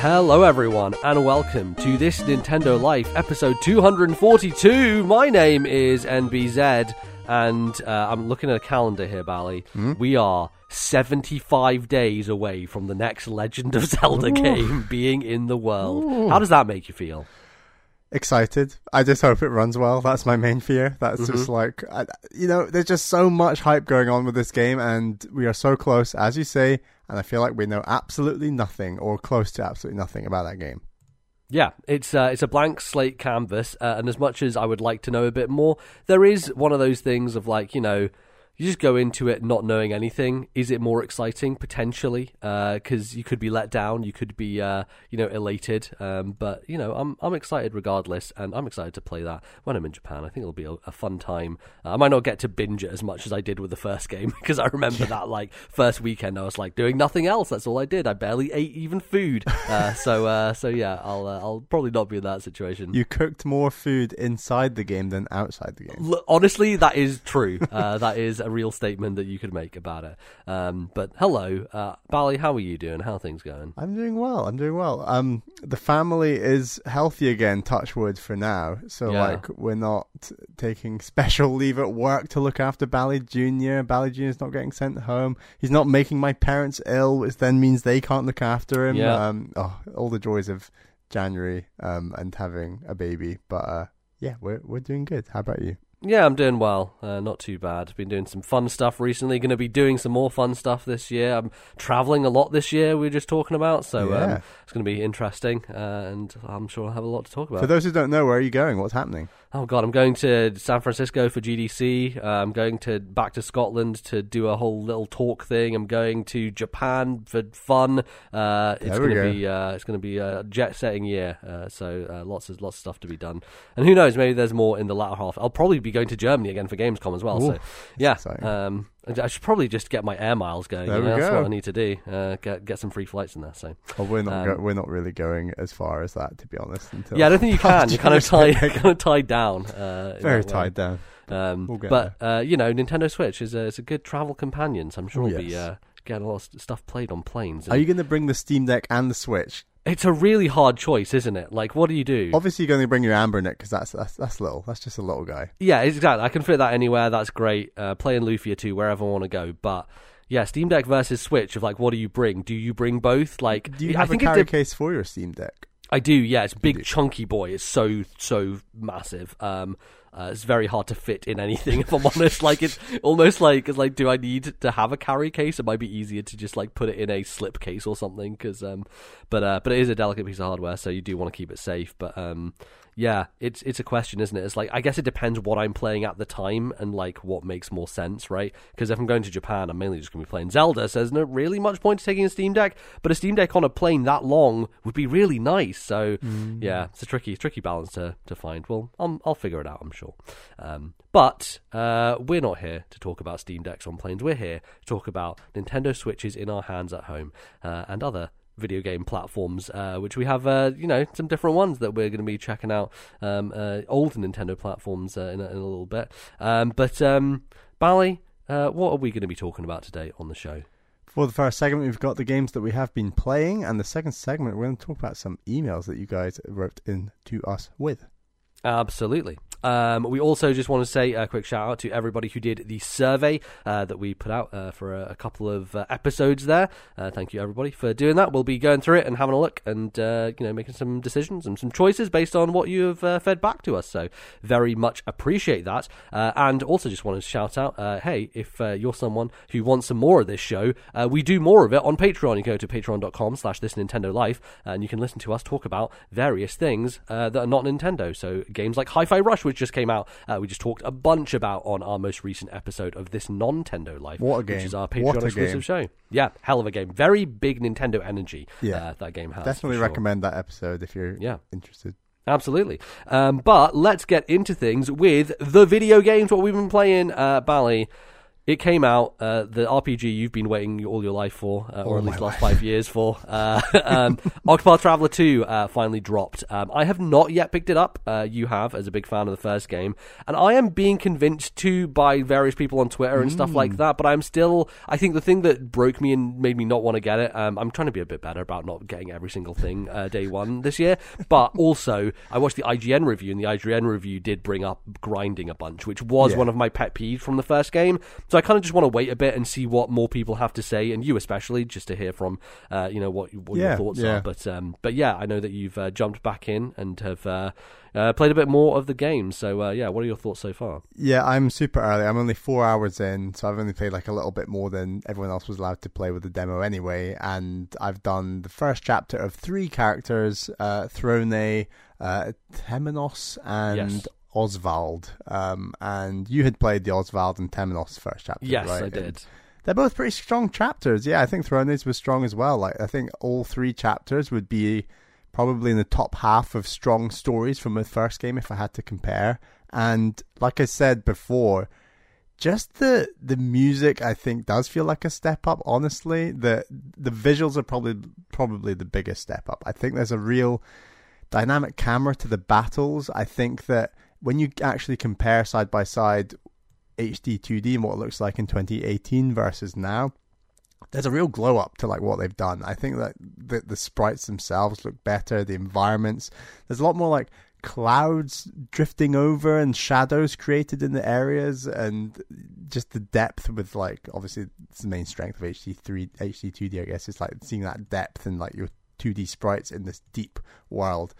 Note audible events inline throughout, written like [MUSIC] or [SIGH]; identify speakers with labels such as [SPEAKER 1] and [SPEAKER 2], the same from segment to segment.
[SPEAKER 1] Hello, everyone, and welcome to this Nintendo Life episode 242. My name is NBZ, and uh, I'm looking at a calendar here, Bally. We are 75 days away from the next Legend of Zelda game being in the world. How does that make you feel?
[SPEAKER 2] excited. I just hope it runs well. That's my main fear. That's just like, I, you know, there's just so much hype going on with this game, and we are so close, as you say. And I feel like we know absolutely nothing, or close to absolutely nothing about that game.
[SPEAKER 1] Yeah, it's uh, it's a blank slate canvas, uh, and as much as I would like to know a bit more, there is one of those things of like you know, you just go into it not knowing anything. Is it more exciting potentially? Because you could be let down, you could be uh, you know elated, um, but you know I'm I'm excited regardless, and I'm excited to play that when I'm in Japan. I think it'll be a, a fun time. Uh, I might not get to binge it as much as I did with the first game [LAUGHS] because I remember that like first weekend I was like doing nothing else. That's all I did. I barely ate even food. Uh, so uh, so yeah, I'll uh, I'll probably not be in that situation.
[SPEAKER 2] You cooked more food inside the game than outside the game.
[SPEAKER 1] L- honestly, that is true. Uh, that is a real statement that you could make about it. Um, but hello, uh, Bally, how are you doing? How are things going?
[SPEAKER 2] I'm doing well. I'm doing well. Um, the family is healthy again. Touch wood for now. So
[SPEAKER 1] Yeah.
[SPEAKER 2] like, we're not taking [LAUGHS] special leave at work to look after Bally Junior. Bally Junior's not getting sent home. He's not making my parents ill, which then means they can't look after him.
[SPEAKER 1] Yeah.
[SPEAKER 2] Um, oh, all the joys of January um and having a baby. But uh, yeah, we're we're doing good. How about you?
[SPEAKER 1] Yeah, I'm doing well. Uh, not too bad. Been doing some fun stuff recently. Going to be doing some more fun stuff this year. I'm traveling a lot this year. We were just talking about, so
[SPEAKER 2] Yeah.
[SPEAKER 1] um, it's going to be interesting, uh, and I'm sure I'll have a lot to talk about.
[SPEAKER 2] For those who don't know, where are you going? What's happening?
[SPEAKER 1] Oh god, I'm going to San Francisco for GDC. Uh, I'm going to back to Scotland to do a whole little talk thing. I'm going to Japan for fun. Uh, it's going to be uh, it's going to be a jet setting year. Uh, so uh, lots of lots of stuff to be done. And who knows? Maybe there's more in the latter half. I'll probably be going to Germany again for Gamescom as well.
[SPEAKER 2] Ooh,
[SPEAKER 1] so yeah, um, I should probably just get my air miles going.
[SPEAKER 2] There
[SPEAKER 1] you
[SPEAKER 2] we
[SPEAKER 1] know? That's
[SPEAKER 2] go.
[SPEAKER 1] what I need to do. Uh, get get some free flights in there. So
[SPEAKER 2] Well, we're not
[SPEAKER 1] Um,
[SPEAKER 2] go- we're not really going as far as that, to be honest. Until
[SPEAKER 1] yeah, I don't think you [LAUGHS] can. You're kind of tied, [LAUGHS] kind of tied down. Uh,
[SPEAKER 2] very tied down.
[SPEAKER 1] Um,
[SPEAKER 2] We'll
[SPEAKER 1] but uh, you know, Nintendo Switch is a, it's a good travel companion. So I'm sure
[SPEAKER 2] Oh,
[SPEAKER 1] we'll be
[SPEAKER 2] yes.
[SPEAKER 1] uh, getting a lot of stuff played on planes.
[SPEAKER 2] Are you going to bring the Steam Deck and the Switch?
[SPEAKER 1] It's a really hard choice, isn't it? Like, what do you do?
[SPEAKER 2] Obviously, you're going to bring your Anbernic because that's, that's that's little. That's just a little guy.
[SPEAKER 1] yeah, exactly. I can fit that anywhere. That's great. Uh, playing Lufia too, wherever I want to go. But yeah, Steam Deck versus Switch. Of like, what do you bring? Do you bring both? Like,
[SPEAKER 2] Do you
[SPEAKER 1] I
[SPEAKER 2] have a
[SPEAKER 1] think
[SPEAKER 2] carry
[SPEAKER 1] dep-
[SPEAKER 2] case for your Steam Deck?
[SPEAKER 1] I do, yeah. It's big, chunky boy. It's so, so massive. Um, uh, it's very hard to fit in anything. [LAUGHS] If I'm honest, like it's almost like it's like, do I need to have a carry case? It might be easier to just like put it in a slip case or something. Because, um, but uh, but it is a delicate piece of hardware, so you do want to keep it safe. But um, yeah, it's it's a question, isn't it? It's like I guess it depends what I'm playing at the time and like what makes more sense, right? Because if I'm going to Japan, I'm mainly just going to be playing Zelda, so there's no really much point to taking a Steam Deck. But a Steam Deck on a plane that long would be really nice. So yeah, it's a tricky tricky balance to to find. Well, I'll, I'll figure it out, I'm sure. Um, but uh, we're not here to talk about Steam Decks on planes. We're here to talk about Nintendo Switches in our hands at home uh, and other video game platforms, uh, which we have, uh, you know, some different ones that we're going to be checking out. Um, uh, old Nintendo platforms uh, in, a, in a little bit. Um, but um, Bally, uh, what are we going to be talking about today on the show?
[SPEAKER 2] For the first segment, we've got the games that we have been playing, and the second segment, we're going to talk about some emails that you guys wrote in to us with.
[SPEAKER 1] Absolutely. Um, we also just want to say a quick shout out to everybody who did the survey uh, that we put out uh, for a, a couple of uh, episodes there. Uh, thank you everybody for doing that. We'll be going through it and having a look and uh, you know making some decisions and some choices based on what you have uh, fed back to us. So very much appreciate that. And also just want to shout out, hey, if you're someone who wants some more of this show, we do more of it on Patreon. You go to patreon.com slash this Nintendo Life and you can listen to us talk about various things that are not Nintendo. So games like Hi-Fi Rush, which just came out, uh, we just talked a bunch about on our most recent episode of this non-Nintendo Life,
[SPEAKER 2] What a
[SPEAKER 1] which is our Patreon exclusive
[SPEAKER 2] game.
[SPEAKER 1] show. Yeah, hell of a game. Very big Nintendo energy.
[SPEAKER 2] Yeah.
[SPEAKER 1] uh, that game has.
[SPEAKER 2] Definitely
[SPEAKER 1] sure.
[SPEAKER 2] recommend that episode if you're
[SPEAKER 1] Yeah.
[SPEAKER 2] interested.
[SPEAKER 1] Absolutely. Um, but let's get into things with the video games, what we've been playing, uh, Bally. It came out, uh, the RPG you've been waiting all your life for, uh, or at least last
[SPEAKER 2] life.
[SPEAKER 1] five years for. Uh, [LAUGHS] um, Octopath Traveler 2 uh, finally dropped. Um, I have not yet picked it up. Uh, you have, as a big fan of the first game. And I am being convinced too by various people on Twitter and stuff
[SPEAKER 2] Mm.
[SPEAKER 1] like that. But I'm still, I think the thing that broke me and made me not want to get it, um, I'm trying to be a bit better about not getting every single thing uh, day one this year. But [LAUGHS] also, I watched the IGN review, and the IGN review did bring up grinding a bunch, which was
[SPEAKER 2] Yeah.
[SPEAKER 1] one of my pet peeves from the first game. So I kind of just want to wait a bit and see what more people have to say, and you especially, just to hear from uh, you know what, what your thoughts
[SPEAKER 2] yeah.
[SPEAKER 1] are. But um, but yeah, I know that you've uh, jumped back in and have uh, uh, played a bit more of the game. So uh, yeah, what are your thoughts so far?
[SPEAKER 2] Yeah, I'm super early. I'm only four hours in, so I've only played like a little bit more than everyone else was allowed to play with the demo anyway. And I've done the first chapter of three characters: uh, Throne, uh, Temenos, and
[SPEAKER 1] Yes.
[SPEAKER 2] Osvald. Um, and you had played the Osvald and Temenos first chapter,
[SPEAKER 1] Yes,
[SPEAKER 2] right?
[SPEAKER 1] I
[SPEAKER 2] And
[SPEAKER 1] did.
[SPEAKER 2] they're both pretty strong chapters. Yeah, I think Thrones was strong as well. Like I think all three chapters would be probably in the top half of strong stories from the first game if I had to compare. And like I said before, just the the music I think does feel like a step up. Honestly, the the visuals are probably probably the biggest step up. I think there's a real dynamic camera to the battles. I think that when you actually compare side by side HD 2D and what it looks like in 2018 versus now, there's a real glow up to like what they've done. I think that the, the sprites themselves look better, the environments. There's a lot more like clouds drifting over and shadows created in the areas and just the depth with like obviously it's the main strength of HD3 HD2D I guess it's like seeing that depth and like your 2D sprites in this deep world.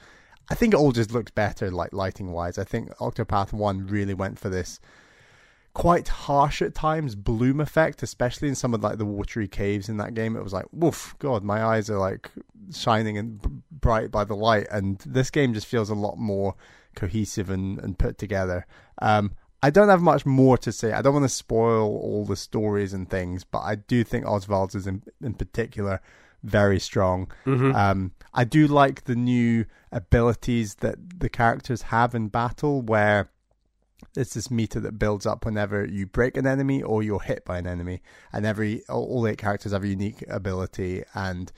[SPEAKER 2] I think it all just looks better like lighting wise. I think Octopath 1 really went for this quite harsh at times bloom effect, especially in some of like the watery caves in that game. It was like, woof, god, my eyes are like shining and bright by the light, and this game just feels a lot more cohesive and, and put together. Um, I don't have much more to say. I don't want to spoil all the stories and things, but I do think Osvald's is in, in particular very strong. Um, I do like the new abilities that the characters have in battle, where it's this meter that builds up whenever you break an enemy or you're hit by an enemy, and every all eight characters have a unique ability and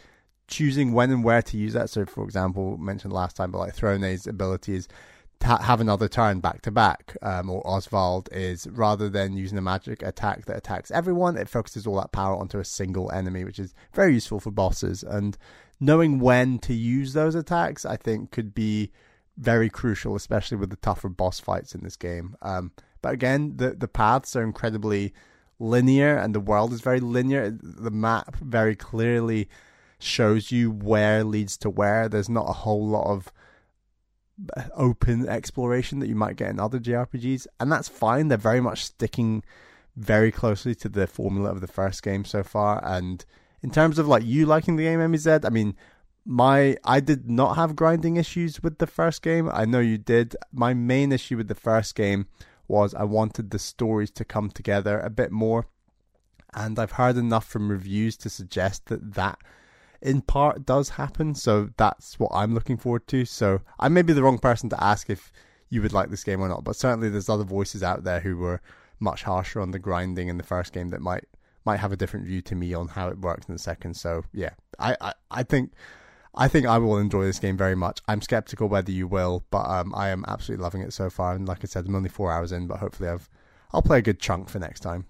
[SPEAKER 2] choosing when and where to use that. So, for example, mentioned last time, but like Throne's ability is to ha- have another turn back to back, um, or Osvald is rather than using a magic attack that attacks everyone, it focuses all that power onto a single enemy, which is very useful for bosses. And knowing when to use those attacks, I think, could be very crucial, especially with the tougher boss fights in this game. Um, but again, the the paths are incredibly linear, and the world is very linear. The map very clearly shows you where leads to where. There's not a whole lot of open exploration that you might get in other JRPGs, and that's fine. They're very much sticking very closely to the formula of the first game so far. And in terms of like you liking the game, MZ, I mean, my I did not have grinding issues with the first game. I know you did. My main issue with the first game was I wanted the stories to come together a bit more, and I've heard enough from reviews to suggest that that in part does happen. So that's what I'm looking forward to. So I may be the wrong person to ask if you would like this game or not, but certainly there's other voices out there who were much harsher on the grinding in the first game that might might have a different view to me on how it works in the second. So yeah, I I, I think. I think I will enjoy this game very much. I'm skeptical whether you will, but um, I am absolutely loving it so far. And like I said, I'm only four hours in, but hopefully I've I'll play a good chunk for next time.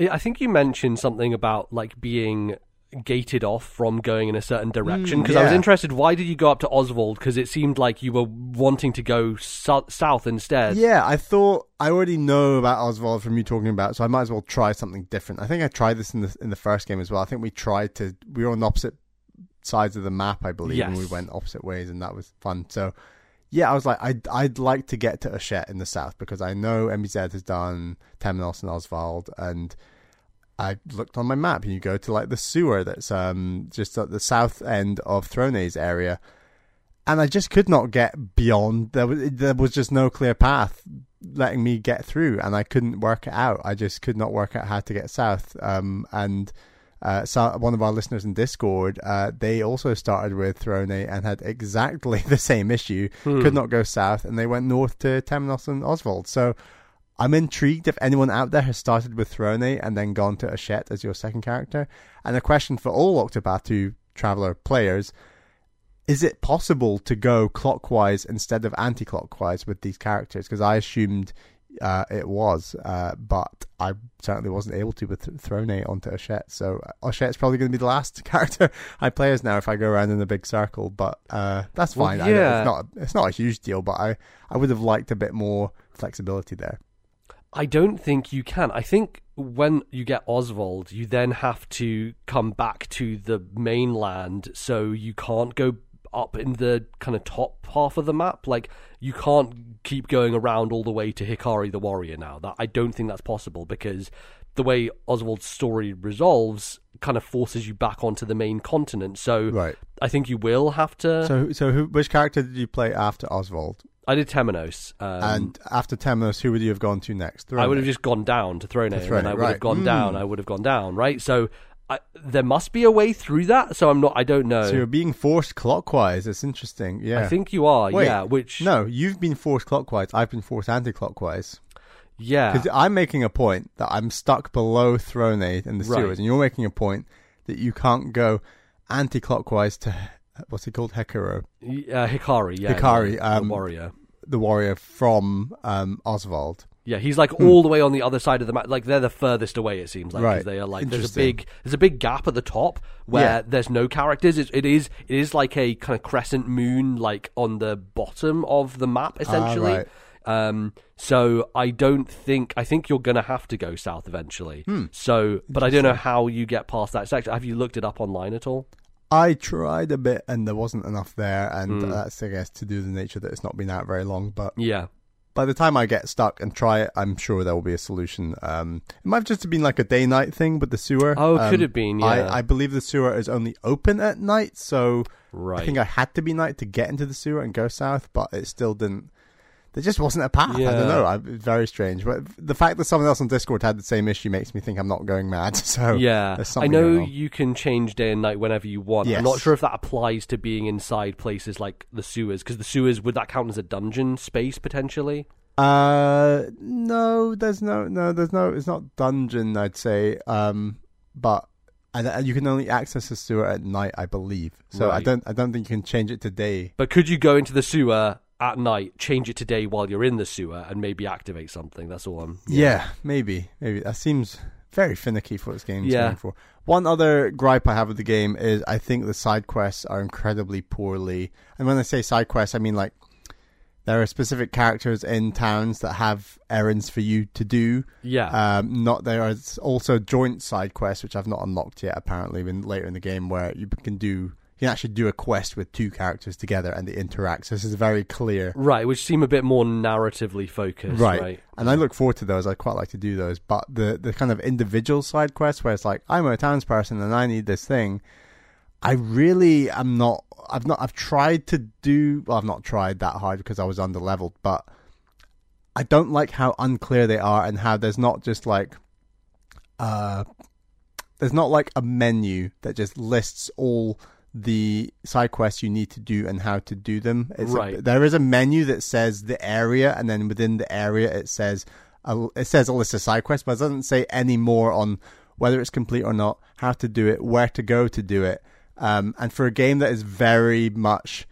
[SPEAKER 1] I think you mentioned something about like being gated off from going in a certain direction
[SPEAKER 2] Mm,
[SPEAKER 1] because I was interested. Why did you go up to Osvald? Because it seemed like you were wanting to go so- south instead.
[SPEAKER 2] Yeah, I thought I already know about Osvald from you talking about, it, so I might as well try something different. I think I tried this in the in the first game as well. I think we tried to we were on opposite sides of the map, I believe, and we went opposite ways, and that was fun. So yeah, I was like, I'd I'd like to get to Ashet in the south because I know MBZ has done Temenos and Osvald, and I looked on my map, and you go to like the sewer that's um just at the south end of Thrones area, and I just could not get beyond. There was there was just no clear path letting me get through, and I couldn't work it out. I just could not work out how to get south. Um, and uh, so one of our listeners in Discord, uh, they also started with Throne and had exactly [LAUGHS] the same issue. Could not go south, and they went north to Temenos and Osvald. So I'm intrigued if anyone out there has started with Throne and then gone to Hachette as your second character. And a question for all Octopath Traveler players is it possible to go clockwise instead of anti clockwise with these characters? Because I assumed uh, it was, uh, but I certainly wasn't able to with Throne onto Hachette. So Hachette's probably going to be the last [LAUGHS] character I play as now if I go around in a big circle. But uh, that's fine.
[SPEAKER 1] Well,
[SPEAKER 2] I
[SPEAKER 1] yeah.
[SPEAKER 2] it's not it's not a huge deal, but I, I would have liked a bit more flexibility there.
[SPEAKER 1] I don't think you can. I think when you get Osvald, you then have to come back to the mainland, so you can't go up in the kind of top half of the map. Like you can't keep going around all the way to Hikari the warrior now. That I don't think that's possible because the way Osvald's story resolves kind of forces you back onto the main continent. So
[SPEAKER 2] Right.
[SPEAKER 1] I think you will have to.
[SPEAKER 2] So so who, which character did you play after Osvald?
[SPEAKER 1] I did Temenos. Um,
[SPEAKER 2] and after Temenos, who would you have gone to next?
[SPEAKER 1] I would have just gone down to Throne, and
[SPEAKER 2] Throne,
[SPEAKER 1] then I would
[SPEAKER 2] right.
[SPEAKER 1] have gone
[SPEAKER 2] Mm.
[SPEAKER 1] down. I would have gone down, right? So I, there must be a way through that. So I'm not. I don't know.
[SPEAKER 2] So you're being forced clockwise. It's interesting. Yeah.
[SPEAKER 1] I think you are.
[SPEAKER 2] Wait,
[SPEAKER 1] yeah. Which
[SPEAKER 2] No, you've been forced clockwise. I've been forced anti-clockwise.
[SPEAKER 1] Yeah.
[SPEAKER 2] Because I'm making a point that I'm stuck below Throne in the
[SPEAKER 1] Right.
[SPEAKER 2] sewers, and you're making a point that you can't go anti-clockwise to what's it called, Hekaro,
[SPEAKER 1] Y- uh, Hikari. Yeah.
[SPEAKER 2] Hikari,
[SPEAKER 1] the
[SPEAKER 2] um,
[SPEAKER 1] warrior.
[SPEAKER 2] The warrior from um, Osvald.
[SPEAKER 1] Yeah, he's like all the way on the other side of the map. Like they're the furthest away. It seems like
[SPEAKER 2] Right.
[SPEAKER 1] they are like there's a big there's a big gap at the top where
[SPEAKER 2] Yeah.
[SPEAKER 1] there's no characters. It, it is it is like a kind of crescent moon like on the bottom of the map essentially.
[SPEAKER 2] Ah, right.
[SPEAKER 1] Um, so I don't think I think you're gonna have to go south eventually.
[SPEAKER 2] Hmm.
[SPEAKER 1] So, but I don't know how you get past that section. Have you looked it up online at all?
[SPEAKER 2] I tried a bit, and there wasn't enough there, and
[SPEAKER 1] Hmm.
[SPEAKER 2] that's I guess to do with the nature that it's not been out very long. But
[SPEAKER 1] Yeah.
[SPEAKER 2] by the time I get stuck and try it, I'm sure there will be a solution. Um, it might have just been like a day night thing with the sewer.
[SPEAKER 1] Oh, it
[SPEAKER 2] Um,
[SPEAKER 1] could have been, yeah.
[SPEAKER 2] I, I believe the sewer is only open at night, so
[SPEAKER 1] Right.
[SPEAKER 2] I think I had to be night to get into the sewer and go south, but it still didn't. There just wasn't a path. I don't know. I, it's very strange. But the fact that someone else on Discord had the same issue makes me think I'm not going mad. [LAUGHS] So
[SPEAKER 1] Yeah, I know you can change day and night whenever you want.
[SPEAKER 2] Yes.
[SPEAKER 1] I'm not sure if that applies to being inside places like the sewers, because the sewers would that count as a dungeon space potentially?
[SPEAKER 2] Uh, no, there's no, no, there's no. It's not dungeon, I'd say. Um, but and, you can only access the sewer at night, I believe. So I don't, I don't think you can change it to day.
[SPEAKER 1] But could you go into the sewer at night, change it to day while you're in the sewer, and maybe activate something? That's all I'm.
[SPEAKER 2] Yeah, maybe, maybe that seems very finicky for this game.
[SPEAKER 1] Yeah.
[SPEAKER 2] for. One other gripe I have with the game is I think the side quests are incredibly poorly. And when I say side quests, I mean like there are specific characters in towns that have errands for you to do.
[SPEAKER 1] Yeah.
[SPEAKER 2] Um, not there are also joint side quests which I've not unlocked yet. Apparently, in later in the game where you can do you can actually do a quest with two characters together and they interact. So this is very clear.
[SPEAKER 1] right, which seem a bit more narratively focused. Right.
[SPEAKER 2] Right. And I look forward to those. I'd quite like to do those. But the, the kind of individual side quests where it's like, I'm a townsperson and I need this thing, I really am not I've not I've tried to do well, I've not tried that hard because I was under leveled, but I don't like how unclear they are and how there's not just like uh there's not like a menu that just lists all the side quests you need to do and how to do them. It's a-
[SPEAKER 1] Right.
[SPEAKER 2] there is a menu that says the area, and then within the area it says a, it says a list of side quests, but it doesn't say any more on whether it's complete or not, how to do it, where to go to do it. Um, and for a game that is very much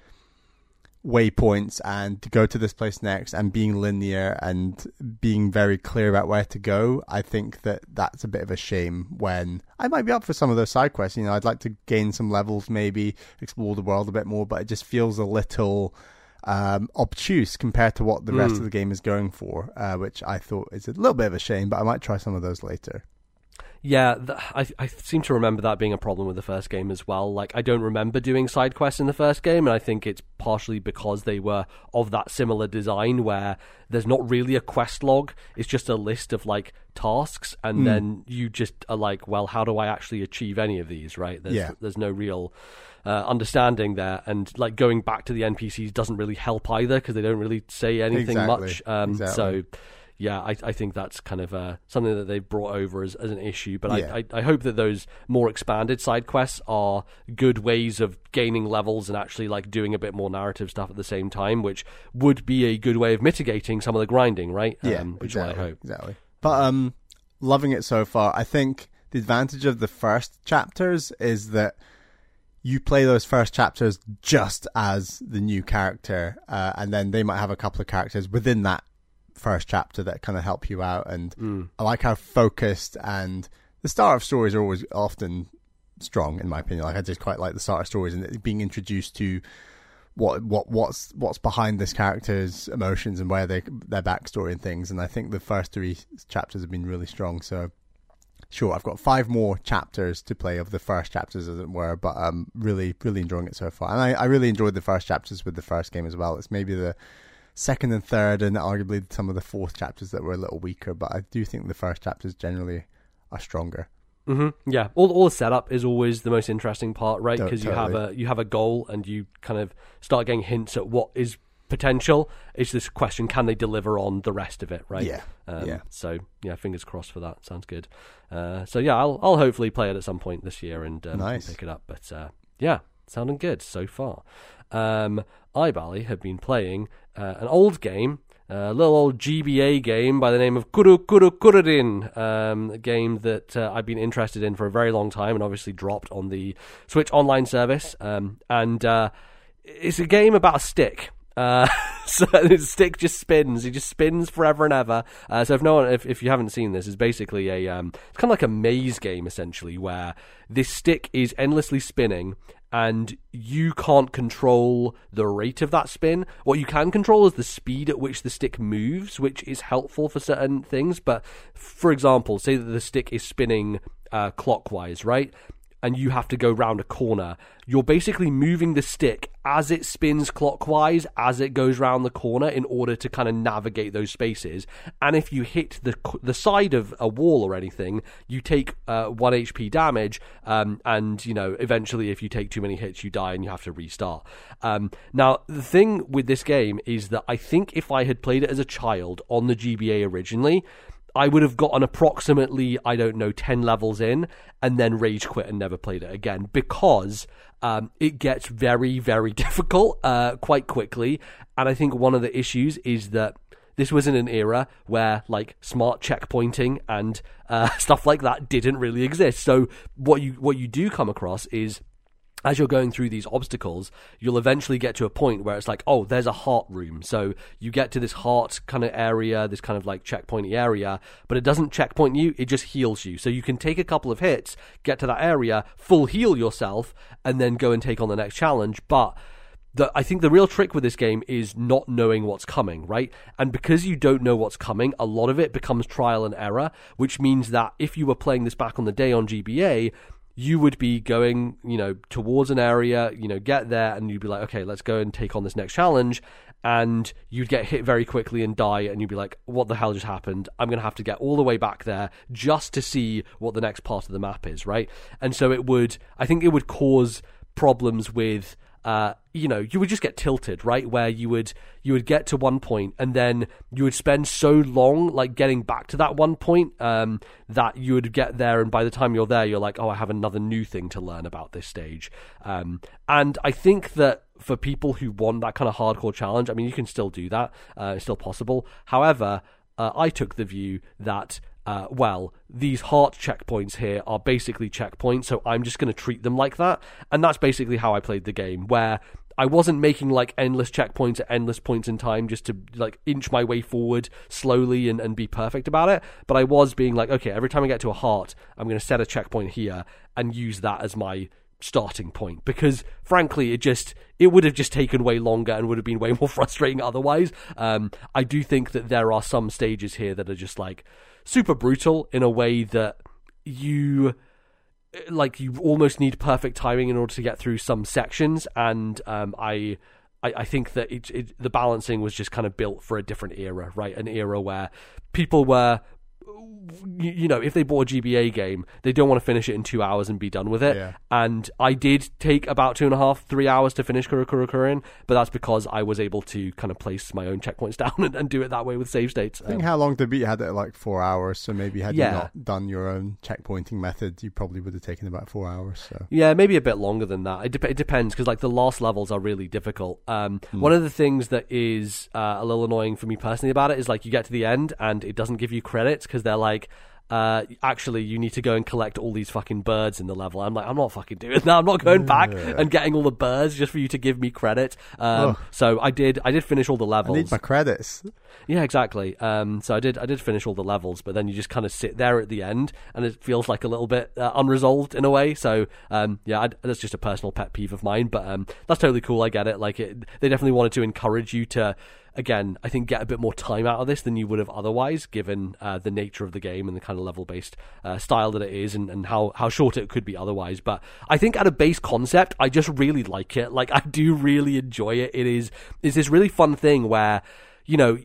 [SPEAKER 2] waypoints and to go to this place next and being linear and being very clear about where to go i think that that's a bit of a shame when i might be up for some of those side quests. You know i'd like to gain some levels maybe explore the world a bit more but it just feels a little um, obtuse compared to what the rest of the game is going for uh, which i thought is a little bit of a shame but i might try some of those later
[SPEAKER 1] Yeah, th- I I seem to remember that being a problem with the first game as well. Like I don't remember doing side quests in the first game, and I think it's partially because they were of that similar design where there's not really a quest log. It's just a list of like tasks, and then you just are like, well, how do I actually achieve any of these? Right? There's,
[SPEAKER 2] Yeah.
[SPEAKER 1] There's no real. Uh, understanding there and like going back to the NPCs doesn't really help either because they don't really say anything
[SPEAKER 2] Exactly,
[SPEAKER 1] much. Um,
[SPEAKER 2] exactly.
[SPEAKER 1] So yeah, I, I think that's kind of uh, something that they've brought over as, as an issue. But
[SPEAKER 2] Yeah.
[SPEAKER 1] I, I, I hope that those more expanded side quests are good ways of gaining levels and actually like doing a bit more narrative stuff at the same time, which would be a good way of mitigating some of the grinding, right?
[SPEAKER 2] Yeah,
[SPEAKER 1] um, which
[SPEAKER 2] exactly,
[SPEAKER 1] I hope.
[SPEAKER 2] exactly. But um, loving it so far. I think the advantage of the first chapters is that you play those first chapters just as the new character, uh, and then they might have a couple of characters within that first chapter that kind of help you out. And
[SPEAKER 1] Mm.
[SPEAKER 2] I like how focused and the start of stories are always often strong, in my opinion. Like I just quite like the start of stories and being introduced to what what what's what's behind this character's emotions and where they their backstory and things. And I think the first three chapters have been really strong. So sure, I've got five more chapters to play of the first chapters, as it were. But I'm really really enjoying it so far, and I, I really enjoyed the first chapters with the first game as well. It's maybe the second and third, and arguably some of the fourth chapters that were a little weaker. But I do think the first chapters generally are stronger.
[SPEAKER 1] hmm Yeah, all all the setup is always the most interesting part, right? Because you have a you have a goal and you kind of start getting hints at what is potential. It's this question: can they deliver on the rest of it, right?
[SPEAKER 2] Yeah,
[SPEAKER 1] Um,
[SPEAKER 2] yeah.
[SPEAKER 1] So yeah, fingers crossed for that. Sounds good. Uh, so yeah, I'll I'll hopefully play it at some point this year and um,
[SPEAKER 2] Nice.
[SPEAKER 1] pick it up. But uh, yeah, sounding good so far. Um, I Bally have been playing uh, an old game. A little old GBA game by the name of Kuru Kuru Kururin, um, a game that uh, I've been interested in for a very long time and obviously dropped on the Switch Online service. Um, and uh, it's a game about a stick. Uh, [LAUGHS] so the stick just spins. He just spins forever and ever. Uh, so if no one, if, if you haven't seen this, it's basically a um, it's kind of like a maze game essentially, where this stick is endlessly spinning, and you can't control the rate of that spin. What you can control is the speed at which the stick moves, which is helpful for certain things. But for example, say that the stick is spinning uh, clockwise, right? And you have to go round a corner. You're basically moving the stick as it spins clockwise as it goes round the corner in order to kind of navigate those spaces. And if you hit the the side of a wall or anything, you take uh, one HP damage. Um, and you know, eventually, if you take too many hits, you die and you have to restart. Um, now, the thing with this game is that I think if I had played it as a child on the GBA originally. I would have gotten approximately, I don't know, 10 levels in and then rage quit and never played it again because um, it gets very, very [LAUGHS] difficult uh, quite quickly. And I think one of the issues is that this was in an era where like smart checkpointing and uh, [LAUGHS] stuff like that didn't really exist. So what you what you do come across is as you're going through these obstacles, you'll eventually get to a point where it's like, oh, there's a heart room. So you get to this heart kind of area, this kind of like checkpointy area, but it doesn't checkpoint you, it just heals you. So you can take a couple of hits, get to that area, full heal yourself, and then go and take on the next challenge. But the, I think the real trick with this game is not knowing what's coming, right? And because you don't know what's coming, a lot of it becomes trial and error, which means that if you were playing this back on the day on GBA, you would be going, you know, towards an area, you know, get there and you'd be like, okay, let's go and take on this next challenge. And you'd get hit very quickly and die, and you'd be like, what the hell just happened? I'm going to have to get all the way back there just to see what the next part of the map is, right? And so it would, I think it would cause problems with uh, you know, you would just get tilted, right? Where you would you would get to one point and then you would spend so long like getting back to that one point um, that you would get there, and by the time you're there, you're like, oh, I have another new thing to learn about this stage. Um, and I think that for people who want that kind of hardcore challenge, I mean, you can still do that; uh, it's still possible. However, uh, I took the view that uh, well, these heart checkpoints here are basically checkpoints, so I'm just going to treat them like that. And that's basically how I played the game, where I wasn't making like endless checkpoints at endless points in time just to like inch my way forward slowly and, and be perfect about it. But I was being like, okay, every time I get to a heart, I'm going to set a checkpoint here and use that as my starting point because frankly it just it would have just taken way longer and would have been way [LAUGHS] more frustrating otherwise um i do think that there are some stages here that are just like super brutal in a way that you like you almost need perfect timing in order to get through some sections and um i I, I think that it, it, the balancing was just kind of built for a different era, right? An era where people were you, know, if they bought a GBA game, they don't want to finish it in two hours and be done with it.
[SPEAKER 2] Yeah.
[SPEAKER 1] And I did take about two and a half, three hours to finish Kuru Kuru Kururin, but that's because I was able to kind of place my own checkpoints [LAUGHS] down and, and do it that way with save states.
[SPEAKER 2] I think
[SPEAKER 1] Um,
[SPEAKER 2] how long to beat had it like four hours, so maybe had
[SPEAKER 1] Yeah.
[SPEAKER 2] you not done your own checkpointing method, you probably would have taken about four hours. So
[SPEAKER 1] Yeah, maybe a bit longer than that. It, dep it depends because like the last levels are really difficult. Um,
[SPEAKER 2] Hmm.
[SPEAKER 1] One of the things that is uh, a little annoying for me personally about it is like you get to the end and it doesn't give you credits because they're like. Uh, actually, you need to go and collect all these fucking birds in the level. I'm like, I'm not fucking doing [LAUGHS] that. I'm not going back and getting all the birds just for you to give me credit. Um, so I did, I did finish all the
[SPEAKER 2] I
[SPEAKER 1] levels.
[SPEAKER 2] need my credits.
[SPEAKER 1] Yeah, exactly. Um, so I did I did finish all the levels, but then you just kind of sit there at the end, and it feels like a little bit uh, unresolved in a way. So um, yeah, I, that's just a personal pet peeve of mine, but um, that's totally cool. I get it. Like it, they definitely wanted to encourage you to. Again, I think get a bit more time out of this than you would have otherwise, given uh, the nature of the game and the kind of level-based uh, style that it is, and, and how, how short it could be otherwise. But I think at a base concept, I just really like it. Like [LAUGHS] I do really enjoy it. It is is this really fun thing where you know,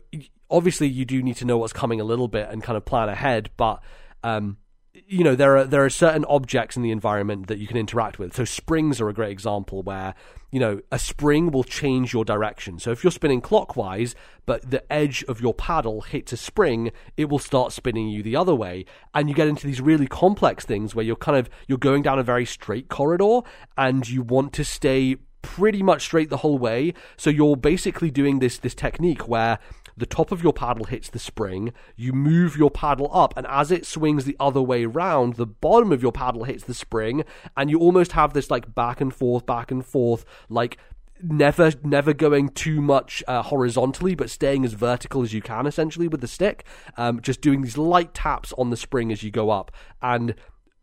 [SPEAKER 1] obviously you do need to know what's coming a little bit and kind of plan ahead, but um, you know, there are there are certain objects in the environment that you can interact with. So springs are a great example where you know a spring will change your direction. So if you're spinning clockwise, but the edge of your paddle hits a spring, it will start spinning you the other way, and you get into these really complex things where you're kind of you're going down a very straight corridor and you want to stay pretty much straight the whole way. So you're basically doing this this technique where the top of your paddle hits the spring, you move your paddle up, and as it swings the other way round, the bottom of your paddle hits the spring, and you almost have this like back and forth, back and forth, like never never going too much uh, horizontally but staying as vertical as you can essentially with the stick um, just doing these light taps on the spring as you go up. And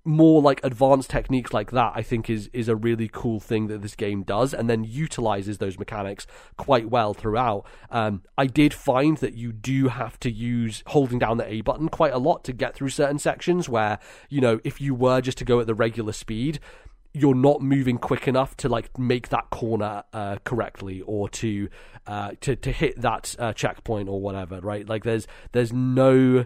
[SPEAKER 1] more like advanced techniques like that i think is is a really cool thing that this game does and then utilizes those mechanics quite well throughout. Um, i did find that you do have to use holding down the a button quite a lot to get through certain sections where you know if you were just to go at the regular speed you're not moving quick enough to like make that corner uh, correctly or to uh, to to hit that uh, checkpoint or whatever right? Like there's there's no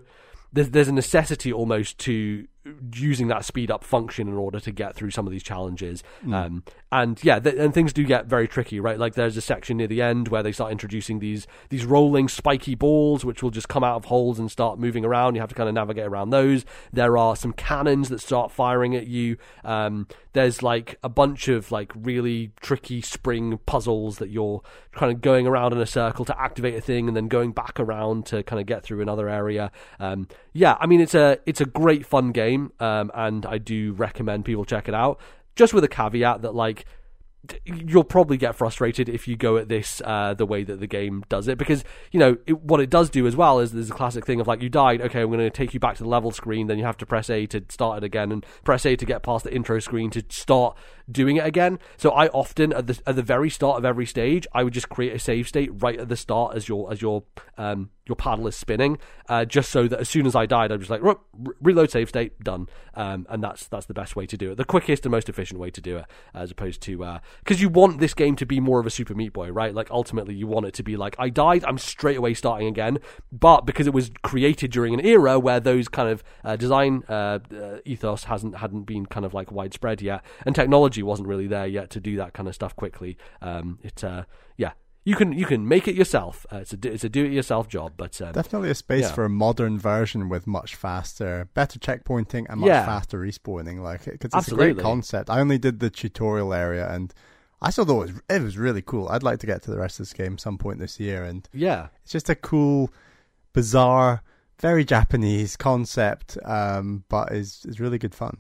[SPEAKER 1] there's there's a necessity almost to using that speed up function in order to get through some of these challenges. Um, and yeah, th- and things do get very tricky, right? Like there's a section near the end where they start introducing these these rolling spiky balls, which will just come out of holes and start moving around. You have to kind of navigate around those. There are some cannons that start firing at you. Um, there's like a bunch of like really tricky spring puzzles that you're kind of going around in a circle to activate a thing and then going back around to kind of get through another area. Um, yeah, I mean it's a it's a great fun game, um, and I do recommend people check it out. Just with a caveat that like you'll probably get frustrated if you go at this uh, the way that the game does it because you know it, what it does do as well is there's a classic thing of like you died okay i'm going to take you back to the level screen then you have to press a to start it again and press a to get past the intro screen to start doing it again so i often at the at the very start of every stage i would just create a save state right at the start as your as your um your paddle is spinning uh, just so that as soon as i died i'm just like re- reload save state done. Um, and that's that's the best way to do it. The quickest and most efficient way to do it as opposed to because you want this game to be more of a super meat boy right? Like ultimately you want it to be like i died i'm straight away starting again. But because it was created during an era where those kind of uh, design uh, uh, ethos hasn't hadn't been kind of like widespread yet and technology wasn't really there yet to do that kind of stuff quickly um, it uh, yeah you can you can make it yourself uh, it's a it's a do it yourself job but um,
[SPEAKER 2] Definitely a space
[SPEAKER 1] Yeah.
[SPEAKER 2] for a modern version with much faster, better checkpointing and much
[SPEAKER 1] Yeah.
[SPEAKER 2] faster respawning. Like, because it's a great concept. I only did the tutorial area, and I still thought it was, it was really cool. I'd like to get to the rest of this game some point this year, and
[SPEAKER 1] yeah
[SPEAKER 2] it's just a cool, bizarre, very Japanese concept, um, but is is really good fun.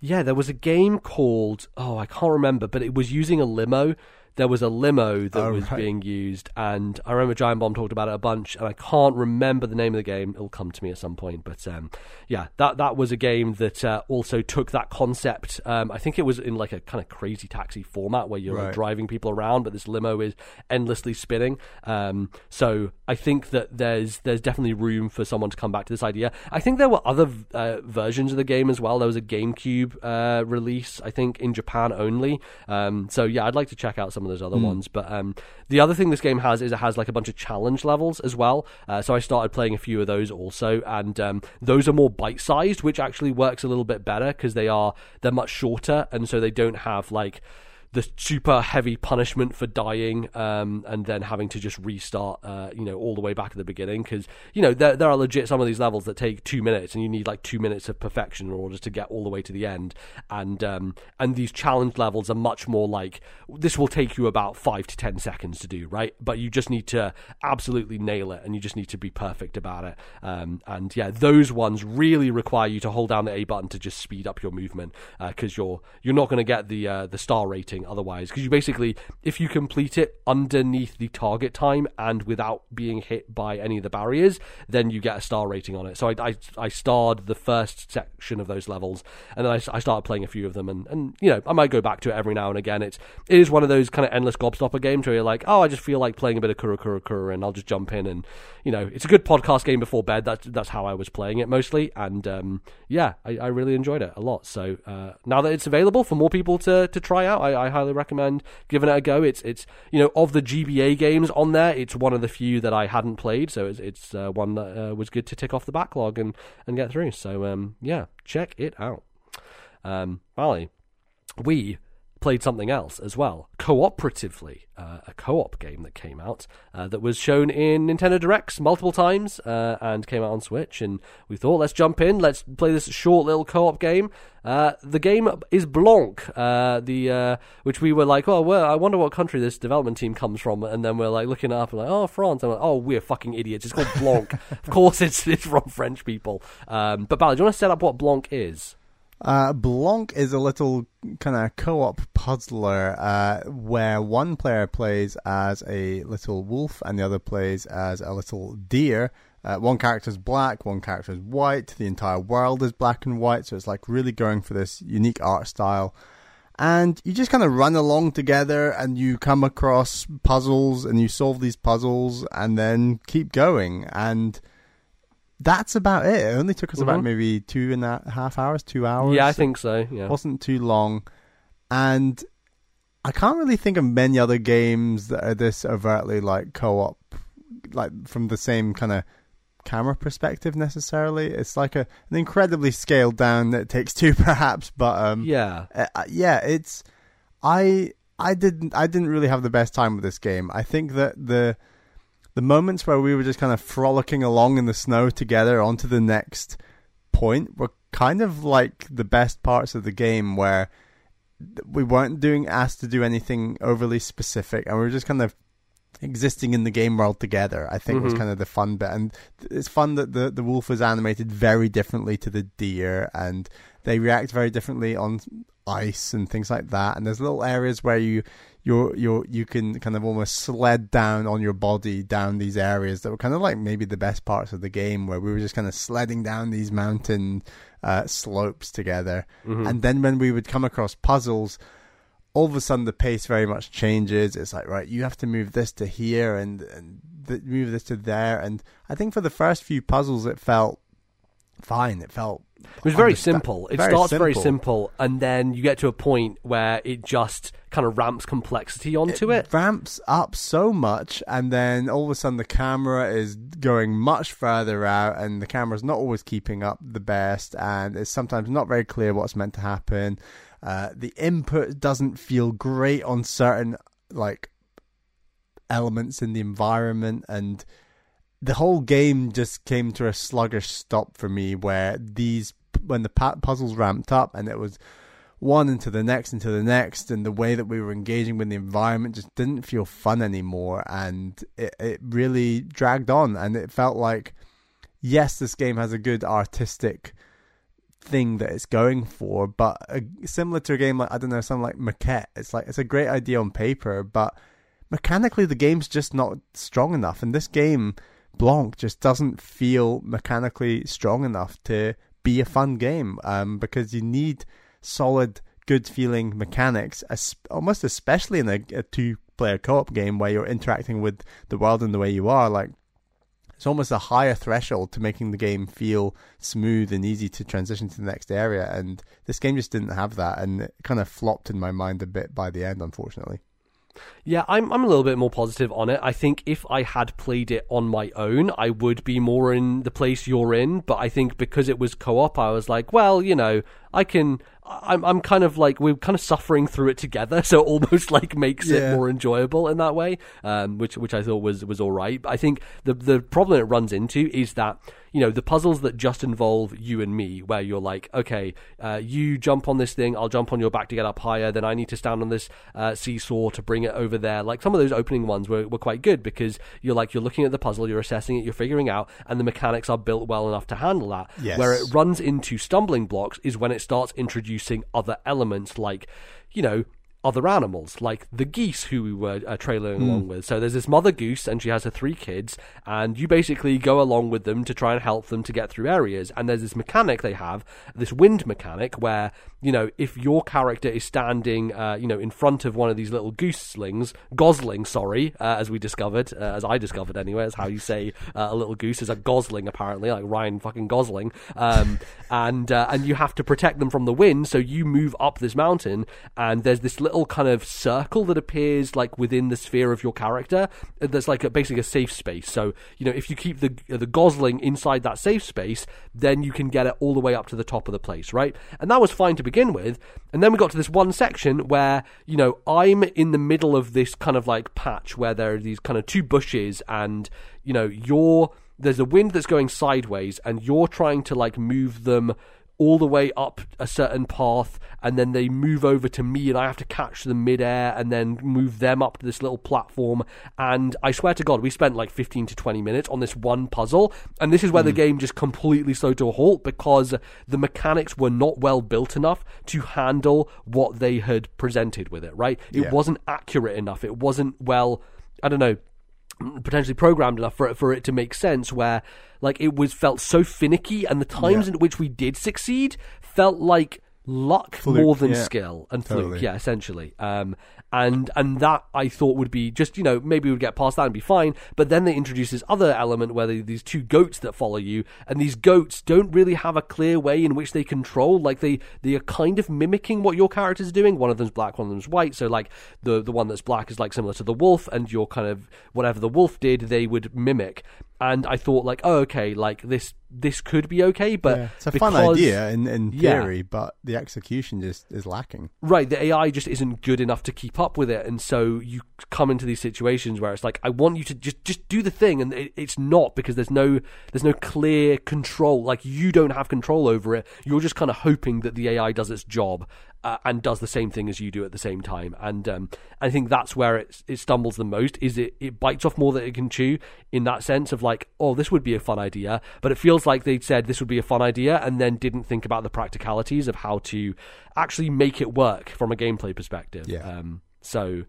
[SPEAKER 1] Yeah, there was a game called oh I can't remember, but it was using a limo. There was a limo that
[SPEAKER 2] Oh,
[SPEAKER 1] was
[SPEAKER 2] right.
[SPEAKER 1] being used, and I remember Giant Bomb talked about it a bunch, and I can't remember the name of the game. It'll come to me at some point, but um, yeah, that that was a game that uh, also took that concept. Um, I think it was in like a kind of crazy taxi format where you're like, driving people around, but this limo is endlessly spinning. Um, so I think that there's there's definitely room for someone to come back to this idea. I think there were other uh, versions of the game as well. There was a GameCube uh, release, I think, in Japan only. Um, so yeah, I'd like to check out some of of those other ones. But um, the other thing this game has is it has like a bunch of challenge levels as well. Uh, so I started playing a few of those also, and um, those are more bite sized, which actually works a little bit better because they are they're much shorter, and so they don't have like the super heavy punishment for dying um, and then having to just restart, uh, you know, all the way back at the beginning. Because you know there there are legit some of these levels that take two minutes, and you need like two minutes of perfection in order to get all the way to the end. And um, and these challenge levels are much more like this will take you about five to ten seconds to do, right? But you just need to absolutely nail it, and you just need to be perfect about it. Um, and yeah, those ones really require you to hold down the A button to just speed up your movement because uh, you're you're not going to get the uh, the star rating otherwise. Because you basically if you complete it underneath the target time and without being hit by any of the barriers then you get a star rating on it. So i, I, I starred the first section of those levels and then I, I started playing a few of them and, and you know i might go back to it every now and again. It's it is one of those kind of endless gobstopper games where you're like oh i just feel like playing a bit of Kuru Kuru Kururin and i'll just jump in and you know it's a good podcast game before bed. That's that's how i was playing it mostly and um, yeah I, I really enjoyed it a lot. So uh, now that it's available for more people to to try out i, I highly recommend giving it a go. It's it's you know of the GBA games on there, it's one of the few that I hadn't played, so it's it's uh, one that uh, was good to tick off the backlog and and get through. So um, yeah, check it out. Um, Bally, we played something else as well, cooperatively, uh, a co-op game that came out uh, that was shown in Nintendo Directs multiple times uh, and came out on Switch. And we thought, let's jump in, let's play this short little co-op game. Uh, the game is Blanc, uh, the uh, which we were like, oh, well, I wonder what country this development team comes from, and then we're like looking up and like, oh, France. And like, oh, we're fucking idiots. It's called Blanc. [LAUGHS] of course, it's it's from French people. Um, but Ballard, do you want to set up what Blanc is?
[SPEAKER 2] Uh, Blanc is a little kind of co-op puzzler uh, where one player plays as a little wolf and the other plays as a little deer. Uh, one character is black, one character is white. The entire world is black and white, so it's like really going for this unique art style. And you just kind of run along together, and you come across puzzles, and you solve these puzzles, and then keep going. And that's about it. It only took us mm-hmm. about maybe two and a half hours, two hours.
[SPEAKER 1] Yeah, I think so. Yeah,
[SPEAKER 2] it wasn't too long, and I can't really think of many other games that are this overtly like co-op, like from the same kind of camera perspective necessarily. It's like a an incredibly scaled down that takes two [LAUGHS] perhaps, but um,
[SPEAKER 1] yeah,
[SPEAKER 2] uh, yeah, it's I I didn't I didn't really have the best time with this game. I think that the the moments where we were just kind of frolicking along in the snow together onto the next point were kind of like the best parts of the game where we weren't doing asked to do anything overly specific and we were just kind of existing in the game world together i think mm-hmm. was kind of the fun bit and it's fun that the the wolf is animated very differently to the deer and they react very differently on ice and things like that and there's little areas where you you're you're you can kind of almost sled down on your body down these areas that were kind of like maybe the best parts of the game where we were just kind of sledding down these mountain uh, slopes together mm-hmm. and then when we would come across puzzles all of a sudden the pace very much changes it's like right you have to move this to here and, and th- move this to there and i think for the first few puzzles it felt fine it felt
[SPEAKER 1] it was very simple. It very starts simple. very simple, and then you get to a point where it just kind of ramps complexity onto it,
[SPEAKER 2] it. Ramps up so much, and then all of a sudden the camera is going much further out, and the camera's not always keeping up the best, and it's sometimes not very clear what's meant to happen. Uh, the input doesn't feel great on certain like elements in the environment, and the whole game just came to a sluggish stop for me where these when the puzzles ramped up and it was one into the next into the next and the way that we were engaging with the environment just didn't feel fun anymore and it, it really dragged on and it felt like yes this game has a good artistic thing that it's going for but a, similar to a game like i don't know something like maquette it's like it's a great idea on paper but mechanically the game's just not strong enough and this game Blanc just doesn't feel mechanically strong enough to be a fun game um, because you need solid, good feeling mechanics, as, almost especially in a, a two player co op game where you're interacting with the world in the way you are. Like, it's almost a higher threshold to making the game feel smooth and easy to transition to the next area. And this game just didn't have that, and it kind of flopped in my mind a bit by the end, unfortunately.
[SPEAKER 1] Yeah, I'm I'm a little bit more positive on it. I think if I had played it on my own, I would be more in the place you're in. But I think because it was co-op, I was like, well, you know, I can. I'm I'm kind of like we're kind of suffering through it together, [LAUGHS] so it almost like makes
[SPEAKER 2] Yeah.
[SPEAKER 1] it more enjoyable in that way, um, which which I thought was was all right. But I think the the problem it runs into is that you know the puzzles that just involve you and me, where you're like, okay, uh, you jump on this thing, I'll jump on your back to get up higher, then I need to stand on this uh, seesaw to bring it over there. Like some of those opening ones were were quite good because you're like you're looking at the puzzle, you're assessing it, you're figuring out, and the mechanics are built well enough to handle that.
[SPEAKER 2] Yes.
[SPEAKER 1] Where it runs into stumbling blocks is when it starts introducing other elements like, you know, other animals, like the geese who we were uh, trailing along with. So there's this mother goose, and she has her three kids, and you basically go along with them to try and help them to get through areas. And there's this mechanic they have, this wind mechanic, where you know if your character is standing, uh, you know, in front of one of these little gooselings, gosling, sorry, uh, as we discovered, uh, as I discovered anyway, is how you say uh, a little goose is a gosling apparently, like Ryan fucking Gosling, um, [LAUGHS] and uh, and you have to protect them from the wind. So you move up this mountain, and there's this little kind of circle that appears like within the sphere of your character. uh, That's like a, basically a safe space. So you know if you keep the the gosling inside that safe space, then you can get it all the way up to the top of the place, right? And that was fine to begin with. And then we got to this one section where you know I'm in the middle of this kind of like patch where there are these kind of two bushes, and you know you're there's a wind that's going sideways and you're trying to like move them all the way up a certain path and then they move over to me and I have to catch them midair and then move them up to this little platform. And I swear to god we spent like 15 to 20 minutes on this one puzzle. And this is where the hmm. game just completely slowed to a halt because the mechanics were not well built enough to handle what they had presented with it right? It
[SPEAKER 2] Yeah.
[SPEAKER 1] wasn't accurate enough. It wasn't well I don't know potentially programmed enough for it for it to make sense where like it was felt so finicky and the times
[SPEAKER 2] Yeah.
[SPEAKER 1] in which we did succeed felt like luck
[SPEAKER 2] Fluke,
[SPEAKER 1] more than
[SPEAKER 2] yeah.
[SPEAKER 1] skill and fluke yeah essentially um and and that i thought would be just you know maybe we'd get past that and be fine. But then they introduce this other element where they, these two goats that follow you. And these goats don't really have a clear way in which they control. Like they they are kind of mimicking what your character's doing. One of them's black one of them's white. So like the the one that's black is like similar to the wolf. And you're kind of whatever the wolf did they would mimic. And i thought like oh okay like this this could be okay but
[SPEAKER 2] Yeah, it's a
[SPEAKER 1] because,
[SPEAKER 2] fun idea in, in
[SPEAKER 1] Yeah.
[SPEAKER 2] theory, but the execution just is lacking.
[SPEAKER 1] Right, the AI just isn't good enough to keep up with it, and so you come into these situations where it's like, I want you to just just do the thing, and it, it's not because there's no there's no clear control. Like you don't have control over it. You're just kind of hoping that the AI does its job uh, and does the same thing as you do at the same time. And um, I think that's where it it stumbles the most. Is it it bites off more than it can chew in that sense of like, oh, this would be a fun idea, but it feels like they said this would be a fun idea and then didn't think about the practicalities of how to actually make it work from a gameplay perspective.
[SPEAKER 2] Yeah.
[SPEAKER 1] Um, so.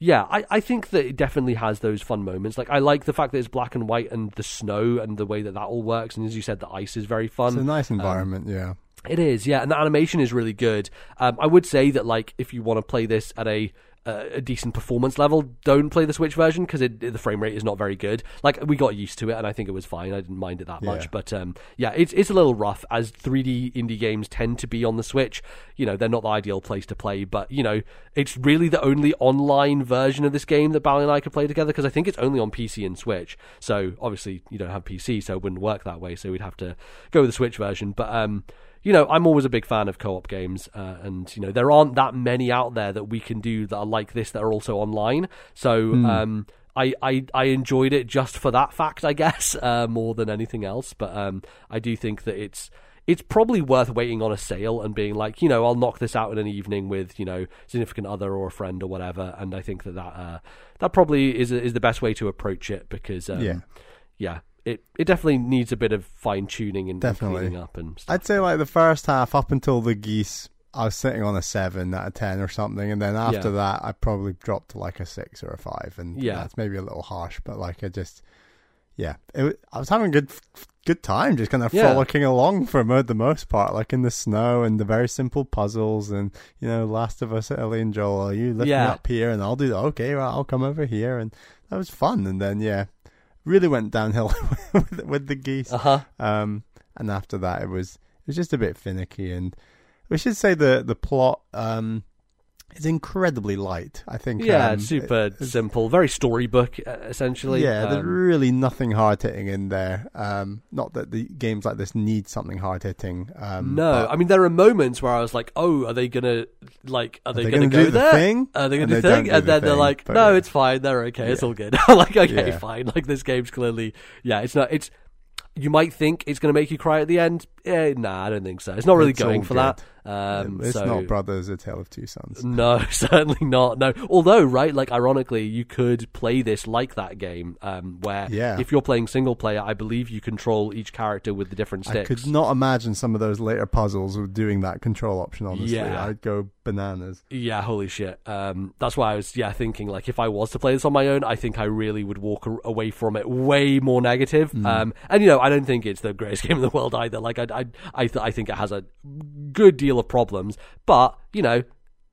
[SPEAKER 1] Yeah, I, I think that it definitely has those fun moments. Like I like the fact that it's black and white and the snow and the way that that all works. And as you said, the ice is very fun.
[SPEAKER 2] It's a nice
[SPEAKER 1] Um,
[SPEAKER 2] environment, yeah.
[SPEAKER 1] It is, yeah, and the animation is really good. Um, I would say that, like, if you want to play this at a uh, a decent performance level, don't play the Switch version because it, the frame rate is not very good. Like, we got used to it, and I think it was fine. I didn't mind it that much, but um, yeah, it's it's a little rough as 3D indie games tend to be on the Switch. You know, they're not the ideal place to play, but you know, it's really the only online version of this game that Bally and I could play together because I think it's only on PC and Switch. So obviously, you don't have PC, so it wouldn't work that way. So we'd have to go with the Switch version, but um you know, I'm always a big fan of co-op games, uh, and you know, there aren't that many out there that we can do that are like this that are also online. So, um, I, I I enjoyed it just for that fact, I [LAUGHS] guess, uh, more than anything else. But um, I do think that it's it's probably worth waiting on a sale and being like, you know, I'll knock this out in an evening with you know significant other or a friend or whatever. And I think that that uh, that probably is is the best way to approach it because um,
[SPEAKER 2] Yeah.
[SPEAKER 1] yeah. It, it definitely needs a bit of fine tuning and
[SPEAKER 2] Definitely.
[SPEAKER 1] cleaning up and stuff.
[SPEAKER 2] I'd say like the first half up until the geese, I was sitting on a seven out of ten or something, and then after
[SPEAKER 1] Yeah.
[SPEAKER 2] that, I probably dropped to like a six or a five, and
[SPEAKER 1] Yeah.
[SPEAKER 2] that's maybe a little harsh, but like I just, yeah, it, I was having a good good time, just kind of
[SPEAKER 1] Yeah.
[SPEAKER 2] frolicking along for the most part, like in the snow and the very simple puzzles, and you know, Last of Us, Ellie and Joel, are you lift me
[SPEAKER 1] Yeah.
[SPEAKER 2] up here, and I'll do that. Okay, right, I'll come over here, and that was fun, and then yeah, really went downhill [LAUGHS] with, with the geese.
[SPEAKER 1] Uh huh.
[SPEAKER 2] Um, and after that, it was it was just a bit finicky. And we should say the the plot um, It's incredibly light. I think.
[SPEAKER 1] Yeah,
[SPEAKER 2] um,
[SPEAKER 1] super
[SPEAKER 2] it-
[SPEAKER 1] simple, very storybook essentially.
[SPEAKER 2] Yeah, there's
[SPEAKER 1] Um,
[SPEAKER 2] really nothing hard hitting in there. Um, not that the games like this need something hard hitting. Um,
[SPEAKER 1] no, I mean there are moments where I was like, "Oh, are they gonna like? Are, they,
[SPEAKER 2] they
[SPEAKER 1] gonna,
[SPEAKER 2] gonna
[SPEAKER 1] go
[SPEAKER 2] do the
[SPEAKER 1] there?
[SPEAKER 2] thing?
[SPEAKER 1] Are they gonna
[SPEAKER 2] And
[SPEAKER 1] do
[SPEAKER 2] they
[SPEAKER 1] thing?"
[SPEAKER 2] do
[SPEAKER 1] And
[SPEAKER 2] the
[SPEAKER 1] then they're like, "No,
[SPEAKER 2] yeah.
[SPEAKER 1] it's fine. They're okay. It's
[SPEAKER 2] Yeah.
[SPEAKER 1] all good." [LAUGHS] I'm like, "Okay,
[SPEAKER 2] Yeah.
[SPEAKER 1] fine." Like this game's clearly, yeah, it's not. It's you might think it's gonna make you cry at the end. Eh, nah, I don't think so. It's not really
[SPEAKER 2] It's
[SPEAKER 1] going for
[SPEAKER 2] good.
[SPEAKER 1] that. Um,
[SPEAKER 2] it's
[SPEAKER 1] so-
[SPEAKER 2] not Brothers: A Tale of Two Sons. [LAUGHS]
[SPEAKER 1] No, [LAUGHS] certainly not. No. Although, right, like ironically, you could play this like that game, um, where
[SPEAKER 2] Yeah.
[SPEAKER 1] if you're playing single player, I believe you control each character with the different sticks.
[SPEAKER 2] I could not imagine some of those later puzzles with doing that control option. Honestly,
[SPEAKER 1] Yeah.
[SPEAKER 2] I'd go bananas.
[SPEAKER 1] Yeah, holy shit. Um, that's why I was yeah thinking like if I was to play this on my own, I think I really would walk a- away from it way more negative.
[SPEAKER 2] Hmm.
[SPEAKER 1] Um, and you know I don't think it's the greatest [LAUGHS] game in the world either. Like I I I, th- I think it has a good deal of problems, but you know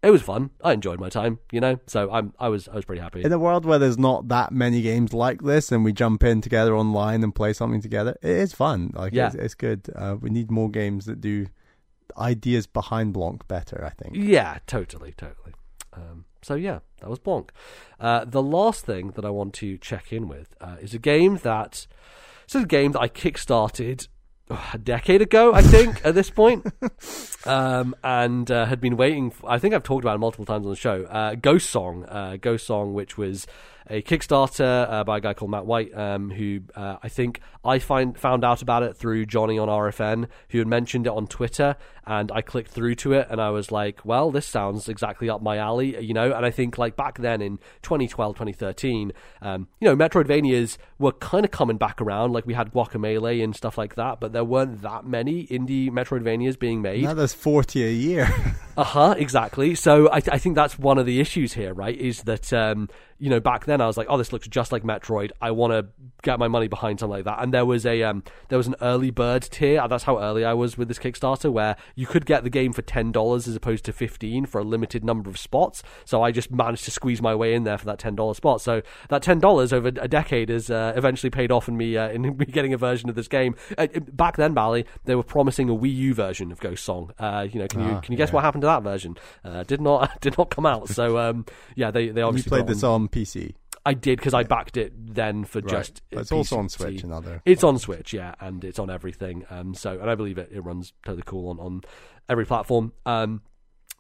[SPEAKER 1] it was fun. I enjoyed my time. You know, so I'm I was I was pretty happy.
[SPEAKER 2] In a world where there's not that many games like this, and we jump in together online and play something together, it is fun. Like,
[SPEAKER 1] Yeah.
[SPEAKER 2] it's, it's good. Uh, we need more games that do ideas behind Blanc better. I think.
[SPEAKER 1] Yeah, totally, totally. Um, so yeah, that was Blanc. Uh, the last thing that I want to check in with uh, is a game that this is a game that I kickstarted a decade ago, I think, at this point, [LAUGHS] um, and uh, had been waiting. For, I think I've talked about it multiple times on the show. Uh, Ghost Song, uh, Ghost Song, which was a Kickstarter uh, by a guy called Matt White, um, who uh, I think I find found out about it through Johnny on RFN, who had mentioned it on Twitter, and I clicked through to it, and I was like, "Well, this sounds exactly up my alley," you know. And I think like back then in 2012, 2013, um, you know, Metroidvanias were kind of coming back around. Like we had Guacamelee and stuff like that, but there weren't that many indie Metroidvanias being made.
[SPEAKER 2] Now there's forty a year. [LAUGHS]
[SPEAKER 1] Uh huh. Exactly. So I, th- I think that's one of the issues here, right? Is that um, you know back then I was like, oh, this looks just like Metroid. I want to get my money behind something like that. And there was a um, there was an early bird tier. That's how early I was with this Kickstarter, where you could get the game for ten dollars as opposed to fifteen for a limited number of spots. So I just managed to squeeze my way in there for that ten dollar spot. So that ten dollars over a decade has uh, eventually paid off in me uh, in [LAUGHS] me getting a version of this game. Uh, back then, Bally, they were promising a Wii U version of Ghost Song. Uh, you know, can you
[SPEAKER 2] Ah,
[SPEAKER 1] can you guess
[SPEAKER 2] yeah.
[SPEAKER 1] what happened to that version? Uh, did not [LAUGHS] did not come out. So um, yeah, they they
[SPEAKER 2] you
[SPEAKER 1] obviously
[SPEAKER 2] played
[SPEAKER 1] put
[SPEAKER 2] this
[SPEAKER 1] on-
[SPEAKER 2] on PC,
[SPEAKER 1] I did because I backed it then for
[SPEAKER 2] right?
[SPEAKER 1] just.
[SPEAKER 2] But it's also on Switch and other.
[SPEAKER 1] It's on Switch, yeah, and it's on everything. Um, so and I believe it it runs totally cool on on every platform. Um,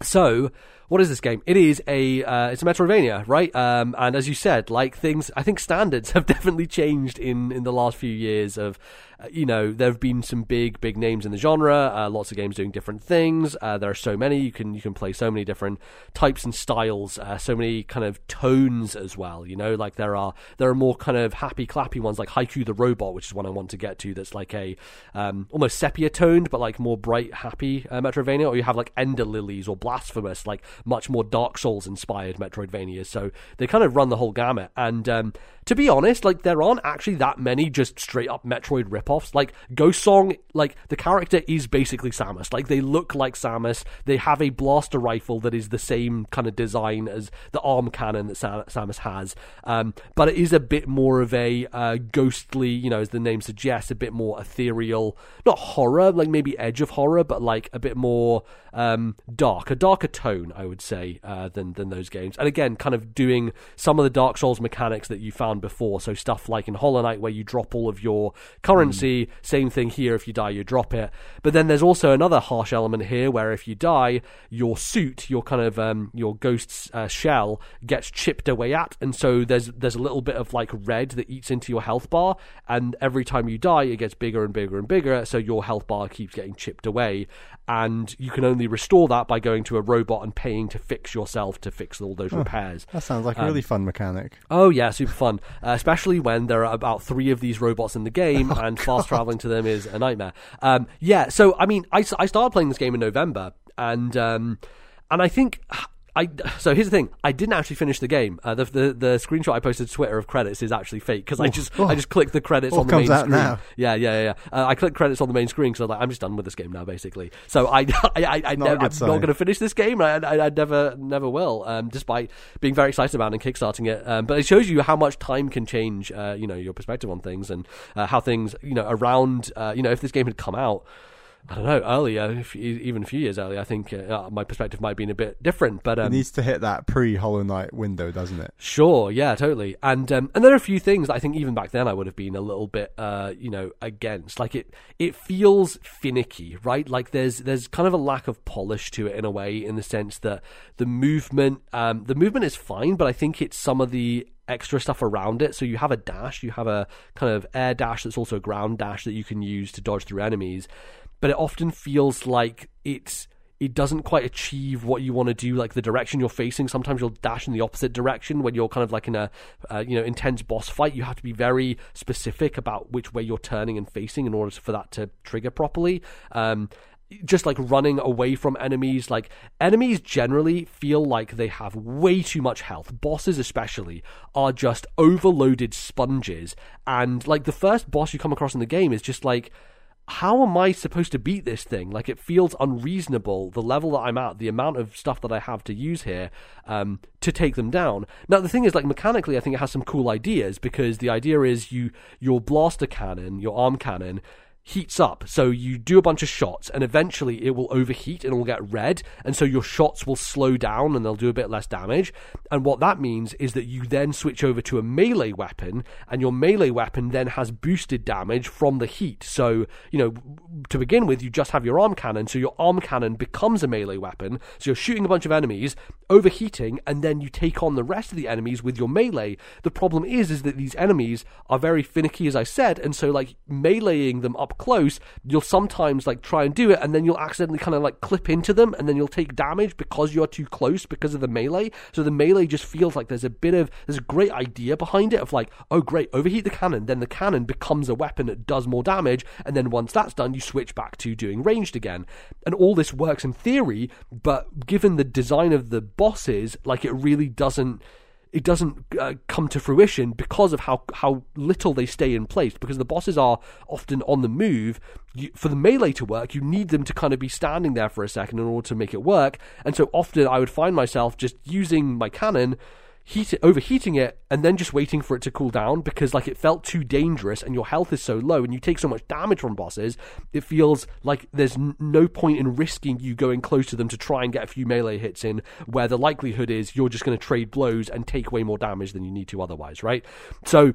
[SPEAKER 1] so what is this game? It is a uh, it's a Metroidvania, right? Um, and as you said, like things, I think standards [LAUGHS] have definitely changed in in the last few years. Of uh, you know, there have been some big big names in the genre. Uh, lots of games doing different things. Uh, there are so many you can you can play so many different types and styles. Uh, so many kind of tones as well. You know, like there are there are more kind of happy clappy ones like Haiku the Robot, which is one I want to get to. That's like a um, almost sepia toned, but like more bright, happy uh, Metroidvania. Or you have like Ender Lilies or Blasphemous, like much more Dark Souls inspired Metroidvanias. So they kind of run the whole gamut. And um, to be honest, like there aren't actually that many just straight up Metroid ripoffs. Like Ghost Song, like the character is basically Samus. Like they look like Samus. They have a blaster rifle that is the same kind of design as the arm cannon that Sa- Samus has. Um, but it is a bit more of a uh, ghostly, you know, as the name suggests, a bit more ethereal, not horror, like maybe edge of horror, but like a bit more um, dark, a darker tone, I would say, uh, than than those games. And again, kind of doing some of the Dark Souls mechanics that you found before. So stuff like in Hollow Knight, where you drop all of your currency. Same thing here. If you die, you drop it. But then there's also another harsh element here, where if you die, your suit, your kind of um, your ghost's uh, shell, gets chipped away at, and so there's there's a little bit of like red that eats into your health bar, and every time you die, it gets bigger and bigger and bigger. So your health bar keeps getting chipped away, and you can only restore that by going to a robot and paying to fix yourself to fix all those repairs.
[SPEAKER 2] That sounds like a
[SPEAKER 1] Um,
[SPEAKER 2] really fun mechanic.
[SPEAKER 1] Oh yeah, super fun. Uh, especially when there are about three of these robots in the game, [LAUGHS] and fast traveling to them is a nightmare. Um, yeah, so I mean, I, I started playing this game in November, and um, and I think. I, so here's the thing. I didn't actually finish the game. Uh, the, the the screenshot I posted to Twitter of credits is actually fake because I just
[SPEAKER 2] oh.
[SPEAKER 1] I just clicked the credits on the main screen.
[SPEAKER 2] now.
[SPEAKER 1] Yeah, yeah, yeah. Uh, I clicked credits on the main screen because I was like, I'm just done with this game now, basically. So I [LAUGHS] I, I, I
[SPEAKER 2] not
[SPEAKER 1] I'm not going to finish this game. I, I, I never, never will. Um, despite being very excited about it and kickstarting it. Um, but it shows you how much time can change. Uh, you know, your perspective on things and uh, how things, you know, around. Uh, you know, if this game had come out. I don't know, earlier, even a few years earlier, I think uh, my perspective might have been a bit different. But um,
[SPEAKER 2] it needs to hit that pre Hollow Knight window, doesn't it?
[SPEAKER 1] Sure, yeah, totally. And um, and there are a few things that I think even back then I would have been a little bit, uh, you know, against. Like it, it feels finicky, right? Like there's there's kind of a lack of polish to it in a way, in the sense that the movement, um, the movement is fine, but I think it's some of the extra stuff around it. So you have a dash, you have a kind of air dash that's also a ground dash that you can use to dodge through enemies. But it often feels like it's it doesn't quite achieve what you want to do like the direction you're facing. Sometimes you'll dash in the opposite direction when you're kind of like in a uh, you know intense boss fight. You have to be very specific about which way you're turning and facing in order for that to trigger properly. Um, just like running away from enemies like enemies generally feel like they have way too much health bosses especially are just overloaded sponges and like the first boss you come across in the game is just like how am I supposed to beat this thing? Like, it feels unreasonable, the level that I'm at, the amount of stuff that I have to use here um, to take them down. Now, the thing is, like, mechanically, I think it has some cool ideas because the idea is you, your blaster cannon, your arm cannon, heats up. So you do a bunch of shots and eventually it will overheat and it will get red. And so your shots will slow down and they'll do a bit less damage. And what that means is that you then switch over to a melee weapon and your melee weapon then has boosted damage from the heat. So, you know, to begin with, you just have your arm cannon. So your arm cannon becomes a melee weapon. So you're shooting a bunch of enemies, overheating, and then you take on the rest of the enemies with your melee. The problem is, is that these enemies are very finicky, as I said. And so like meleeing them up close, you'll sometimes like try and do it, and then you'll accidentally kind of like clip into them, and then you'll take damage because you're too close because of the melee. So the melee just feels like there's a bit of there's a great idea behind it of like, oh great, overheat the cannon, then the cannon becomes a weapon that does more damage, and then once that's done, you switch back to doing ranged again, and all this works in theory, but given the design of the bosses, like it really doesn't it doesn't uh, come to fruition because of how how little they stay in place. Because the bosses are often on the move. You, for the melee to work, you need them to kind of be standing there for a second in order to make it work. And so often I would find myself just using my cannon heat it, overheating it and then just waiting for it to cool down because like it felt too dangerous and your health is so low and you take so much damage from bosses it feels like there's n- no point in risking you going close to them to try and get a few melee hits in where the likelihood is you're just going to trade blows and take way more damage than you need to otherwise right so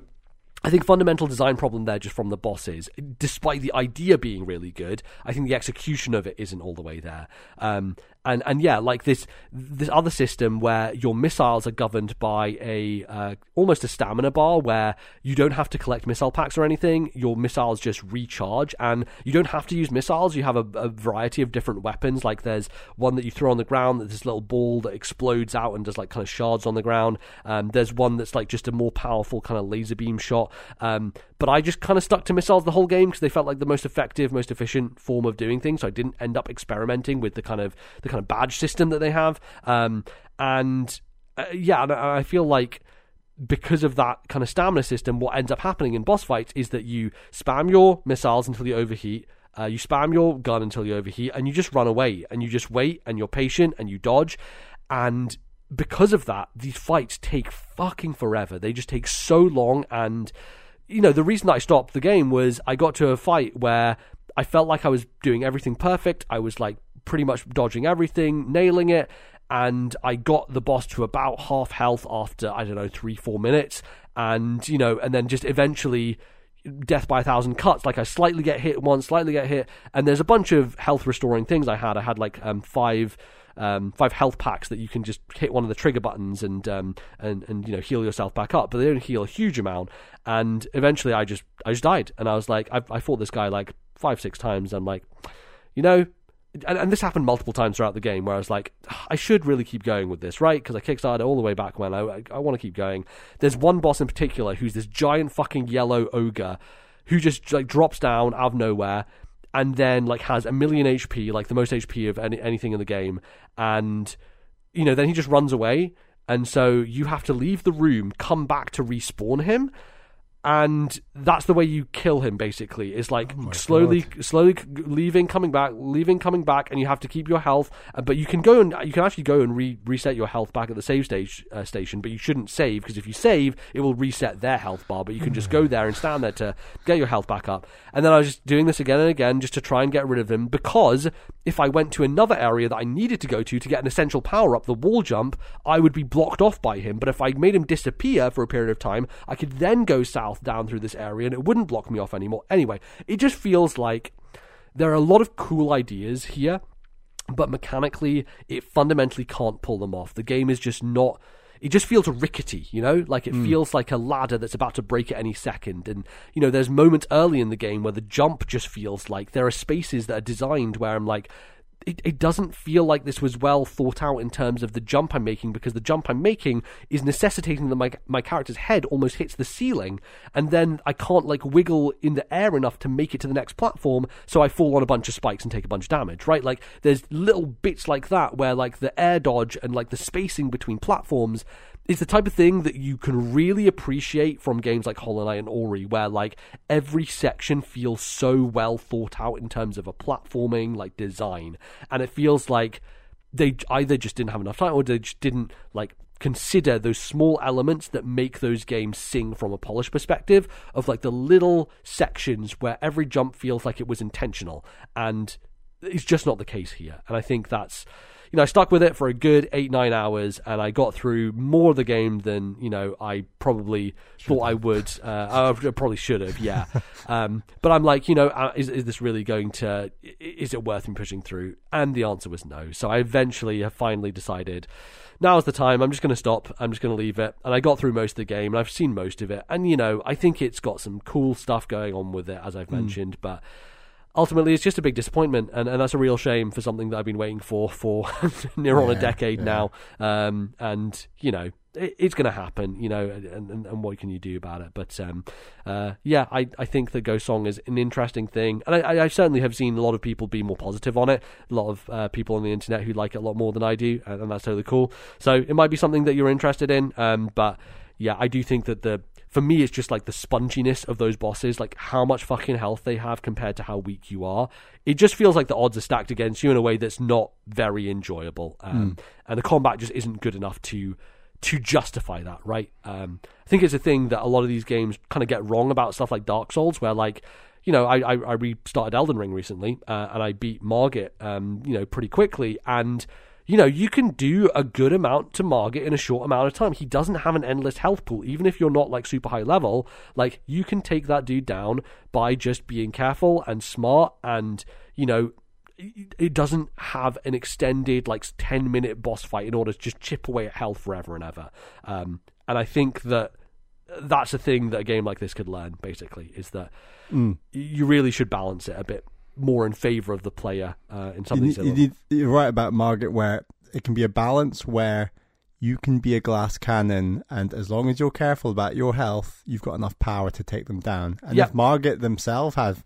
[SPEAKER 1] I think fundamental design problem there just from the bosses. Despite the idea being really good, I think the execution of it isn't all the way there. Um, and and yeah, like this this other system where your missiles are governed by a uh, almost a stamina bar, where you don't have to collect missile packs or anything. Your missiles just recharge, and you don't have to use missiles. You have a, a variety of different weapons. Like there's one that you throw on the ground, that this little ball that explodes out and does like kind of shards on the ground. Um, there's one that's like just a more powerful kind of laser beam shot. Um, but I just kind of stuck to missiles the whole game because they felt like the most effective, most efficient form of doing things. So I didn't end up experimenting with the kind of the kind of badge system that they have. Um, and uh, yeah, I feel like because of that kind of stamina system, what ends up happening in boss fights is that you spam your missiles until you overheat. Uh, you spam your gun until you overheat, and you just run away, and you just wait, and you're patient, and you dodge, and because of that, these fights take fucking forever. They just take so long, and you know the reason I stopped the game was I got to a fight where I felt like I was doing everything perfect. I was like pretty much dodging everything, nailing it, and I got the boss to about half health after I don't know three four minutes, and you know, and then just eventually death by a thousand cuts. Like I slightly get hit once, slightly get hit, and there's a bunch of health restoring things I had. I had like um, five. Um, five health packs that you can just hit one of the trigger buttons and um, and and you know heal yourself back up, but they don't heal a huge amount. And eventually, I just I just died, and I was like, I, I fought this guy like five six times. I'm like, you know, and, and, this happened multiple times throughout the game where I was like, I should really keep going with this, right? Because I kickstarted all the way back when I, I, I want to keep going. There's one boss in particular who's this giant fucking yellow ogre who just like drops down out of nowhere and then like has a million HP, like the most HP of any, anything in the game, and you know then he just runs away, and so you have to leave the room, come back to respawn him and that's the way you kill him. Basically, is like
[SPEAKER 2] Oh
[SPEAKER 1] slowly,
[SPEAKER 2] God.
[SPEAKER 1] slowly leaving, coming back, leaving, coming back, and you have to keep your health. uh, But you can go and you can actually go and re- reset your health back at the save stage uh, station. But you shouldn't save because if you save, it will reset their health bar. But you can just go there and stand there to get your health back up. And then I was just doing this again and again just to try and get rid of him because if I went to another area that I needed to go to to get an essential power up, the wall jump, I would be blocked off by him. But if I made him disappear for a period of time, I could then go south down through this area and it wouldn't block me off anymore. Anyway, it just feels like there are a lot of cool ideas here, but mechanically, it fundamentally can't pull them off. The game is just not. It just feels rickety, you know? Like it hmm. feels like a ladder that's about to break at any second. And, you know, there's moments early in the game where the jump just feels like there are spaces that are designed where I'm like, it, it doesn't feel like this was well thought out in terms of the jump I'm making because the jump I'm making is necessitating that my my character's head almost hits the ceiling and then I can't like wiggle in the air enough to make it to the next platform so I fall on a bunch of spikes and take a bunch of damage right? Like there's little bits like that where like the air dodge and like the spacing between platforms is the type of thing that you can really appreciate from games like Hollow Knight and Ori, where like every section feels so well thought out in terms of a platforming like design, and it feels like they either just didn't have enough time or they just didn't like consider those small elements that make those games sing from a polish perspective of like the little sections where every jump feels like it was intentional. And it's just not the case here. And i think that's you know, I stuck with it for a good eight, nine hours, and I got through more of the game than you know I probably thought I would. Uh, I probably should have, yeah. [LAUGHS] um, but I'm like, you know, uh, is is this really going to? Is it worth me pushing through? And the answer was no. So I eventually have finally decided. Now's the time. I'm just going to stop. I'm just going to leave it. And I got through most of the game, and I've seen most of it. And you know, I think it's got some cool stuff going on with it, as I've mentioned. But ultimately it's just a big disappointment and, and that's a real shame for something that I've been waiting for for [LAUGHS] near on a decade
[SPEAKER 2] yeah.
[SPEAKER 1] now. Um, and you know it, it's going to happen you know and, and, and what can you do about it? But um, uh, yeah I, I think the Ghost Song is an interesting thing and I, I, I certainly have seen a lot of people be more positive on it a lot of uh, people on the internet who like it a lot more than I do and, and that's totally cool. So it might be something that you're interested in um, but yeah I do think that the for me it's just like the sponginess of those bosses like how much fucking health they have compared to how weak you are. It just feels like the odds are stacked against you in a way that's not very enjoyable um, and the combat just isn't good enough to to justify that right? Um, i think it's a thing that a lot of these games kind of get wrong about stuff like dark souls where like you know, I, I, I restarted Elden Ring recently, uh, and I beat Margit, um, you know, pretty quickly, and you know, you can do a good amount to Margit in a short amount of time. He doesn't have an endless health pool, even if you're not like super high level. Like you can take that dude down by just being careful and smart, and you know, it doesn't have an extended like 10 minute boss fight in order to just chip away at health forever and ever um, and i think that that's a thing that a game like this could learn basically is that
[SPEAKER 2] Mm.
[SPEAKER 1] you really should balance it a bit more in favor of the player uh, in some
[SPEAKER 2] you, need, you are right about Margit, where it can be a balance where you can be a glass cannon, and as long as you're careful about your health, you've got enough power to take them down. And
[SPEAKER 1] Yeah.
[SPEAKER 2] if Margit themselves have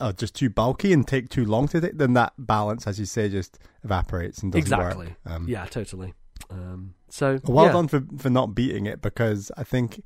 [SPEAKER 2] are just too bulky and take too long to take, then that balance, as you say, just evaporates and doesn't
[SPEAKER 1] exactly
[SPEAKER 2] work. Um,
[SPEAKER 1] yeah totally um, so
[SPEAKER 2] Well
[SPEAKER 1] yeah.
[SPEAKER 2] done for for not beating it because I think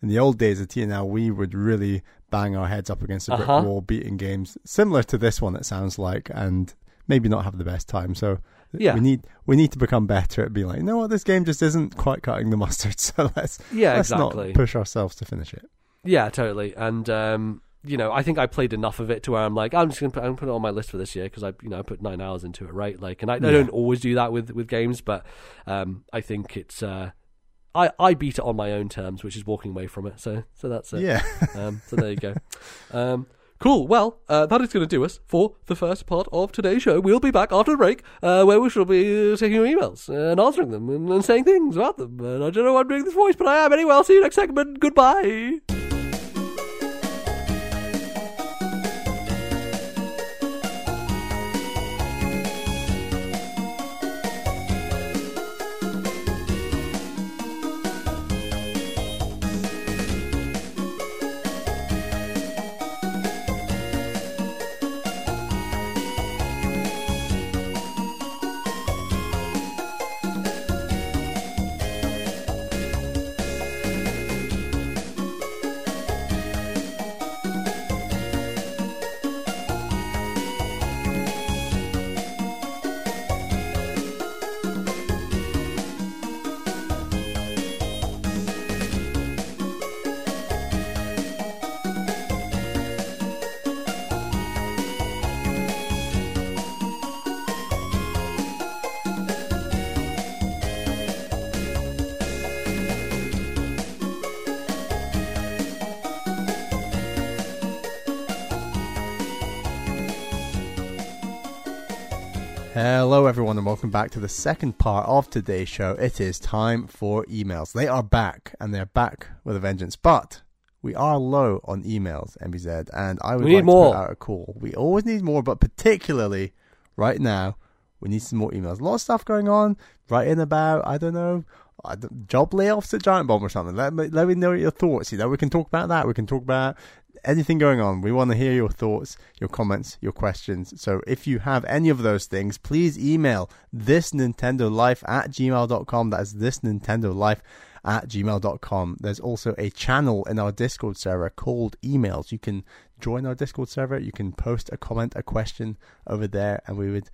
[SPEAKER 2] in the old days of TNL we would really bang our heads up against a brick
[SPEAKER 1] Uh-huh.
[SPEAKER 2] wall beating games similar to this one. It sounds like and maybe not have the best time. So
[SPEAKER 1] Yeah.
[SPEAKER 2] we need we need to become better at being like, you know what, this game just isn't quite cutting the mustard. [LAUGHS] So let's
[SPEAKER 1] yeah
[SPEAKER 2] let's
[SPEAKER 1] exactly
[SPEAKER 2] not push ourselves to finish it.
[SPEAKER 1] Yeah, totally. And um, you know, I think I played enough of it to where I'm like, I'm just gonna put, I'm gonna put it on my list for this year because I, you know, I put nine hours into it, right? Like, and I, I don't always do that with with games, but um, I think it's uh, I I beat it on my own terms, which is walking away from it. So so that's it.
[SPEAKER 2] Yeah. [LAUGHS]
[SPEAKER 1] Um, so there you go. Um, cool. Well, uh, that is going to do us for the first part of today's show. We'll be back after the break, uh, where we shall be taking your emails and answering them and, and saying things about them. And I don't know why I'm doing this voice, but I am anyway. I'll see you next segment. Goodbye.
[SPEAKER 2] Hello, everyone, and welcome back to the second part of today's show. It is time for emails. They are back, and they're back with a vengeance. But we are low on emails, MBZ, and I would
[SPEAKER 1] We need
[SPEAKER 2] like
[SPEAKER 1] more.
[SPEAKER 2] to put out a call. We always need more, but particularly right now, we need some more emails. A lot of stuff going on, writing about, I don't know, job layoffs at Giant Bomb or something. Let me, let me know your thoughts. You know, we can talk about that. We can talk about anything going on. We want to hear your thoughts, your comments, your questions. So if you have any of those things, please email this Nintendo Life at gmail.com. That is this Nintendo Life at gmail.com. There's also a channel in our Discord server called emails. You can join our Discord server. You can post a comment, a question over there, and we would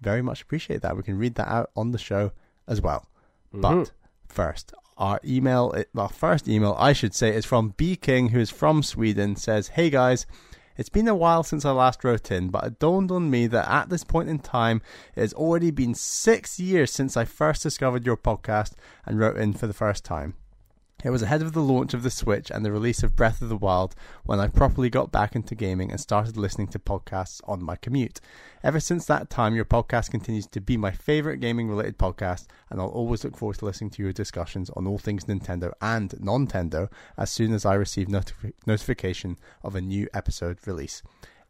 [SPEAKER 2] very much appreciate that. We can read that out on the show as well. But mm-hmm. first, our email, our first email, I should say, is from B King, who is from Sweden. Says, "Hey guys." It's been a while since I last wrote in, but it dawned on me that at this point in time, it has already been six years since I first discovered your podcast and wrote in for the first time. It was ahead of the launch of the Switch and the release of Breath of the Wild when I properly got back into gaming and started listening to podcasts on my commute. Ever since that time, your podcast continues to be my favorite gaming related podcast, and I'll always look forward to listening to your discussions on all things Nintendo and non-Nintendo as soon as I receive notifi- notification of a new episode release.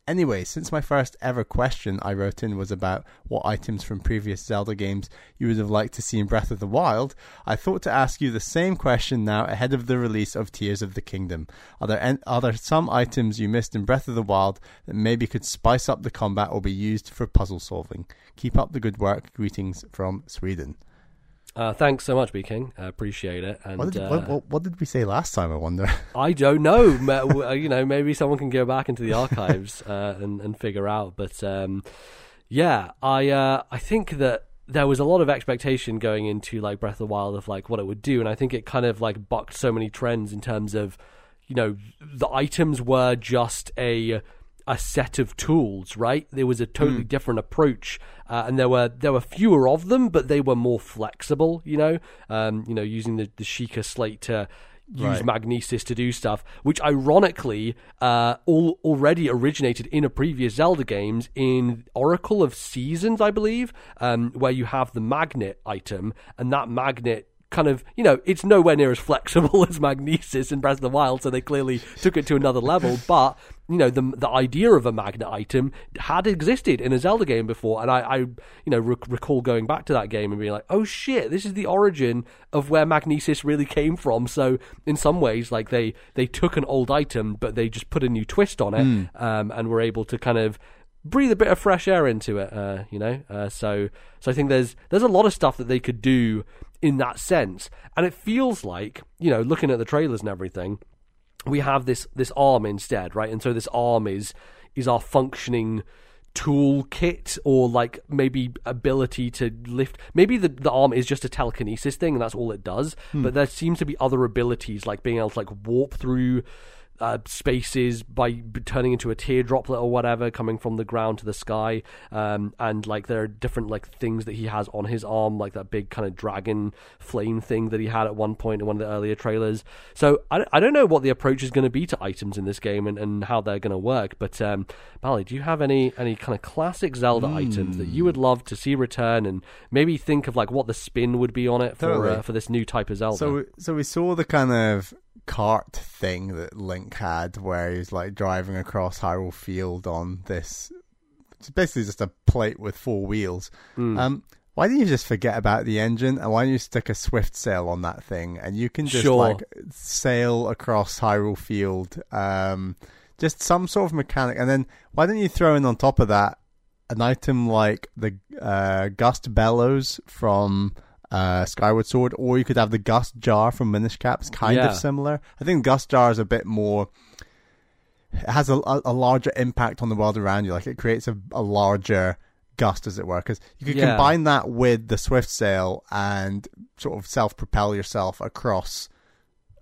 [SPEAKER 2] Anyway, since my first ever question I wrote in was about what items from previous Zelda games you would have liked to see in Breath of the Wild, I thought to ask you the same question now ahead of the release of Tears of the Kingdom. Are there an- are there some items you missed in Breath of the Wild that maybe could spice up the combat or be used for puzzle solving? Keep up the good work. Greetings from Sweden.
[SPEAKER 1] Uh, thanks so much, B King. I appreciate it. And
[SPEAKER 2] What did,
[SPEAKER 1] uh,
[SPEAKER 2] what, what, did we say last time? I wonder. [LAUGHS]
[SPEAKER 1] I don't know. Uh, you know, maybe someone can go back into the archives [LAUGHS] uh, and and figure out. But um, yeah, I uh, I think that there was a lot of expectation going into like Breath of the Wild of like what it would do, and I think it kind of like bucked so many trends in terms of you know the items were just a a set of tools, right? There was a totally different approach, uh, and there were there were fewer of them, but they were more flexible. You know, um, you know, using the the Sheikah slate to use
[SPEAKER 2] Right.
[SPEAKER 1] magnesis to do stuff, which ironically uh, all already originated in a previous Zelda games in Oracle of Seasons, I believe, um, where you have the magnet item, and that magnet kind of you know it's nowhere near as flexible [LAUGHS] as magnesis in Breath of the Wild, so they clearly took it to another level. [LAUGHS] But you know the the idea of a magnet item had existed in a Zelda game before, and I, I you know rec- recall going back to that game and being like, oh shit, this is the origin of where magnesis really came from. So in some ways, like they they took an old item, but they just put a new twist on it, um, and were able to kind of breathe a bit of fresh air into it. Uh, you know, uh, so so I think there's there's a lot of stuff that they could do in that sense, and it feels like you know looking at the trailers and everything we have this this arm instead, right? And so this arm is is our functioning toolkit or like maybe ability to lift maybe the, the arm is just a telekinesis thing and that's all it does but there seems to be other abilities like being able to like warp through uh, spaces by turning into a teardroplet or whatever coming from the ground to the sky. Um, and like there are different like things that he has on his arm like that big kind of dragon flame thing that he had at one point in one of the earlier trailers. So I, I don't know what the approach is going to be to items in this game and, and how they're going to work but um, Bally do you have any any kind of classic Zelda items that you would love to see return and maybe think of like what the spin would be on it for
[SPEAKER 2] Totally.
[SPEAKER 1] uh, for this new type of Zelda?
[SPEAKER 2] So, so we saw the kind of cart thing that Link had, where he was like driving across Hyrule Field on this. It's basically just a plate with four wheels.
[SPEAKER 1] Hmm.
[SPEAKER 2] Um, why didn't you just forget about the engine and why don't you stick a swift sail on that thing and you can just
[SPEAKER 1] Sure.
[SPEAKER 2] like sail across Hyrule Field? Um, just some sort of mechanic, and then why don't you throw in on top of that an item like the uh, Gust Bellows from uh, Skyward Sword, or you could have the Gust Jar from Minish Cap. It's kind
[SPEAKER 1] Yeah.
[SPEAKER 2] of similar. I think Gust Jar is a bit more. It has a, a, a larger impact on the world around you. Like it creates a, a larger gust, as it were, because you could
[SPEAKER 1] Yeah.
[SPEAKER 2] combine that with the Swift Sail and sort of self propel yourself across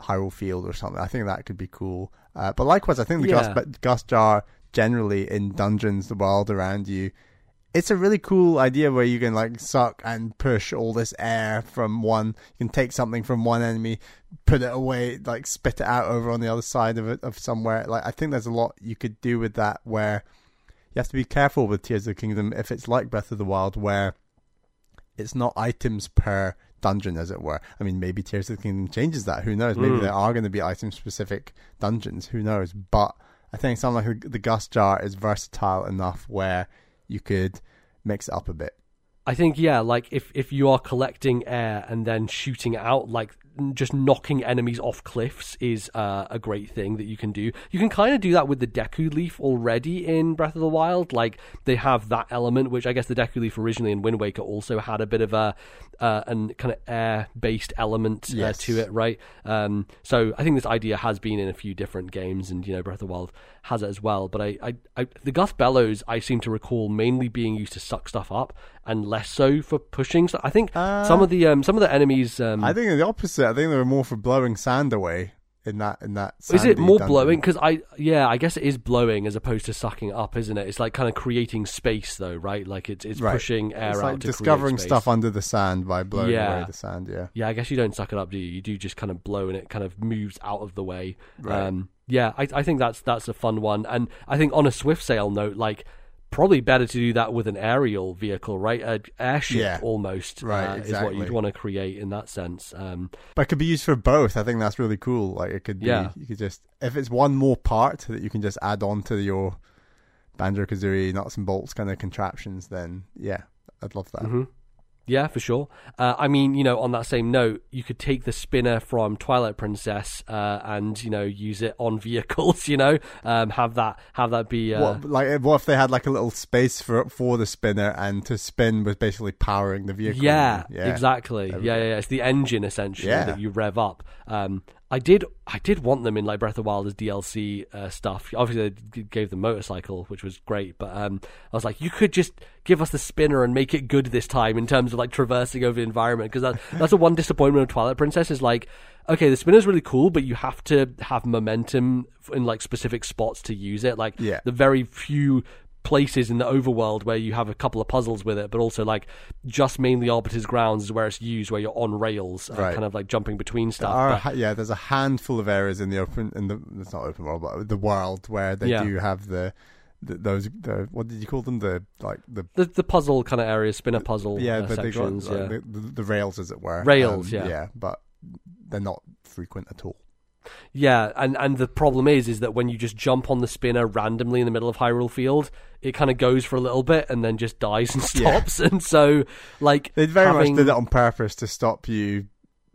[SPEAKER 2] Hyrule Field or something. I think that could be cool. Uh, but likewise, I think the
[SPEAKER 1] Yeah.
[SPEAKER 2] Gust, Gust Jar generally in dungeons, the world around you, it's a really cool idea where you can like suck and push all this air from one. You can take something from one enemy, put it away, like spit it out over on the other side of it of somewhere. Like I think there's a lot you could do with that where you have to be careful with Tears of the Kingdom if it's like Breath of the Wild, where it's not items per dungeon, as it were. I mean, maybe Tears of the Kingdom changes that. Who knows? Maybe
[SPEAKER 1] Mm.
[SPEAKER 2] there are going to be item specific dungeons. Who knows? But I think something like the Gust Jar is versatile enough where you could mix it up a bit.
[SPEAKER 1] I think yeah, like if if you are collecting air and then shooting out, like just knocking enemies off cliffs is uh, a great thing that you can do. You can kind of do that with the Deku Leaf already in Breath of the Wild. Like they have that element, which I guess the Deku Leaf originally in Wind Waker also had a bit of a uh, an kind of air based element uh, to it, right? Um, so I think this idea has been in a few different games, and you know Breath of the Wild has it as well. But I, I, I the Gust Bellows I seem to recall mainly being used to suck stuff up, and less so for pushing. So I think
[SPEAKER 2] Uh,
[SPEAKER 1] some of the um, some of the enemies. Um,
[SPEAKER 2] I think the opposite. I think they were more for blowing sand away in that in that.
[SPEAKER 1] is it more
[SPEAKER 2] dungeon.
[SPEAKER 1] blowing? Because I, yeah, I guess it is blowing as opposed to sucking up, isn't it? It's like kind of creating space, though, right? Like it's it's
[SPEAKER 2] Right.
[SPEAKER 1] pushing air
[SPEAKER 2] It's
[SPEAKER 1] out
[SPEAKER 2] like
[SPEAKER 1] to
[SPEAKER 2] discovering stuff under the sand by blowing
[SPEAKER 1] Yeah.
[SPEAKER 2] away the sand. Yeah.
[SPEAKER 1] Yeah, I guess you don't suck it up, do you? You do just kind of blow and it kind of moves out of the way.
[SPEAKER 2] Right.
[SPEAKER 1] Um, yeah, I, I think that's that's a fun one, and I think on a swift sail note, like probably better to do that with an aerial vehicle, right? An airship
[SPEAKER 2] Yeah.
[SPEAKER 1] almost,
[SPEAKER 2] Right,
[SPEAKER 1] uh, is what you'd want to create in that sense. Um,
[SPEAKER 2] But it could be used for both. I think that's really cool. Like it could be,
[SPEAKER 1] Yeah.
[SPEAKER 2] you could just if it's one more part that you can just add on to your Banjo Kazooie nuts and bolts kind of contraptions, then yeah, I'd love that.
[SPEAKER 1] mhm. Yeah, for sure. Uh, I mean, you know, on that same note, you could take the spinner from Twilight Princess uh, and you know use it on [LAUGHS] vehicles. You know, um, have that have that be uh,
[SPEAKER 2] What like what if they had like a little space for for the spinner and to spin was basically powering the vehicle?
[SPEAKER 1] Yeah,
[SPEAKER 2] yeah.
[SPEAKER 1] exactly. Yeah, yeah, yeah. It's the engine essentially
[SPEAKER 2] Yeah.
[SPEAKER 1] that you rev up. Um, I did, I did want them in like Breath of the Wild as DLC uh, stuff. Obviously, they gave the motorcycle, which was great. But um, I was like, you could just give us the spinner and make it good this time in terms of like traversing over the environment. Because that, that's the one disappointment of Twilight Princess is like, okay, the spinner's really cool, but you have to have momentum in like specific spots to use it. Like
[SPEAKER 2] Yeah.
[SPEAKER 1] the very few places in the overworld where you have a couple of puzzles with it, but also like just mainly Arbiter's Grounds is where it's used, where you're on rails,
[SPEAKER 2] Right.
[SPEAKER 1] kind of like jumping between
[SPEAKER 2] There
[SPEAKER 1] stuff.
[SPEAKER 2] are,
[SPEAKER 1] But-
[SPEAKER 2] ha- yeah, there's a handful of areas in the open in the it's not open world, but the world where they
[SPEAKER 1] Yeah.
[SPEAKER 2] do have the, the those the what did you call them the like the
[SPEAKER 1] the, the puzzle kind of areas, spinner puzzle
[SPEAKER 2] yeah
[SPEAKER 1] uh,
[SPEAKER 2] they got like,
[SPEAKER 1] yeah.
[SPEAKER 2] the, the, the rails as it were
[SPEAKER 1] Rails,
[SPEAKER 2] Um,
[SPEAKER 1] yeah.
[SPEAKER 2] yeah but they're not frequent at all.
[SPEAKER 1] Yeah, and and the problem is, is that when you just jump on the spinner randomly in the middle of Hyrule Field, it kind of goes for a little bit and then just dies and [LAUGHS]
[SPEAKER 2] Yeah.
[SPEAKER 1] stops. [LAUGHS] And so, like,
[SPEAKER 2] They very
[SPEAKER 1] having-
[SPEAKER 2] much did it on purpose to stop you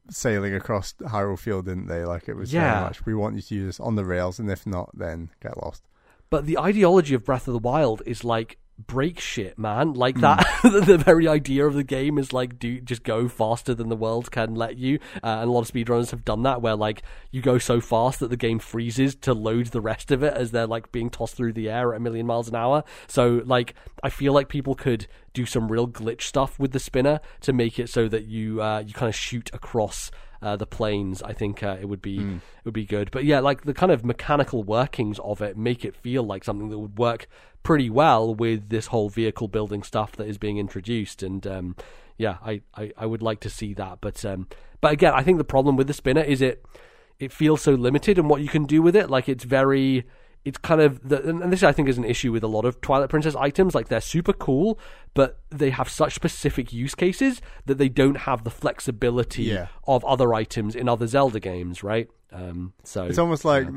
[SPEAKER 2] sailing across Hyrule Field, didn't they? Like it was
[SPEAKER 1] Yeah.
[SPEAKER 2] very much we want you to use this on the rails, and if not, then get lost.
[SPEAKER 1] But the ideology of Breath of the Wild is like break shit, man. Like
[SPEAKER 2] Hmm.
[SPEAKER 1] that. [LAUGHS] the very idea of the game is like do just go faster than the world can let you. Uh, and a lot of speedrunners have done that, where like you go so fast that the game freezes to load the rest of it as they're like being tossed through the air at a million miles an hour. So like I feel like people could do some real glitch stuff with the spinner to make it so that you uh, you kind of shoot across uh, the plains, I think uh, it would be
[SPEAKER 2] Hmm.
[SPEAKER 1] it would be good. But yeah, like the kind of mechanical workings of it make it feel like something that would work pretty well with this whole vehicle building stuff that is being introduced. And um, yeah, I, I, I would like to see that. But um, but again, I think the problem with the spinner is it it feels so limited in what you can do with it. Like it's very it's kind of the, and this I think is an issue with a lot of Twilight Princess items. Like they're super cool, but they have such specific use cases that they don't have the flexibility
[SPEAKER 2] Yeah.
[SPEAKER 1] of other items in other Zelda games, right? Um, so
[SPEAKER 2] It's almost like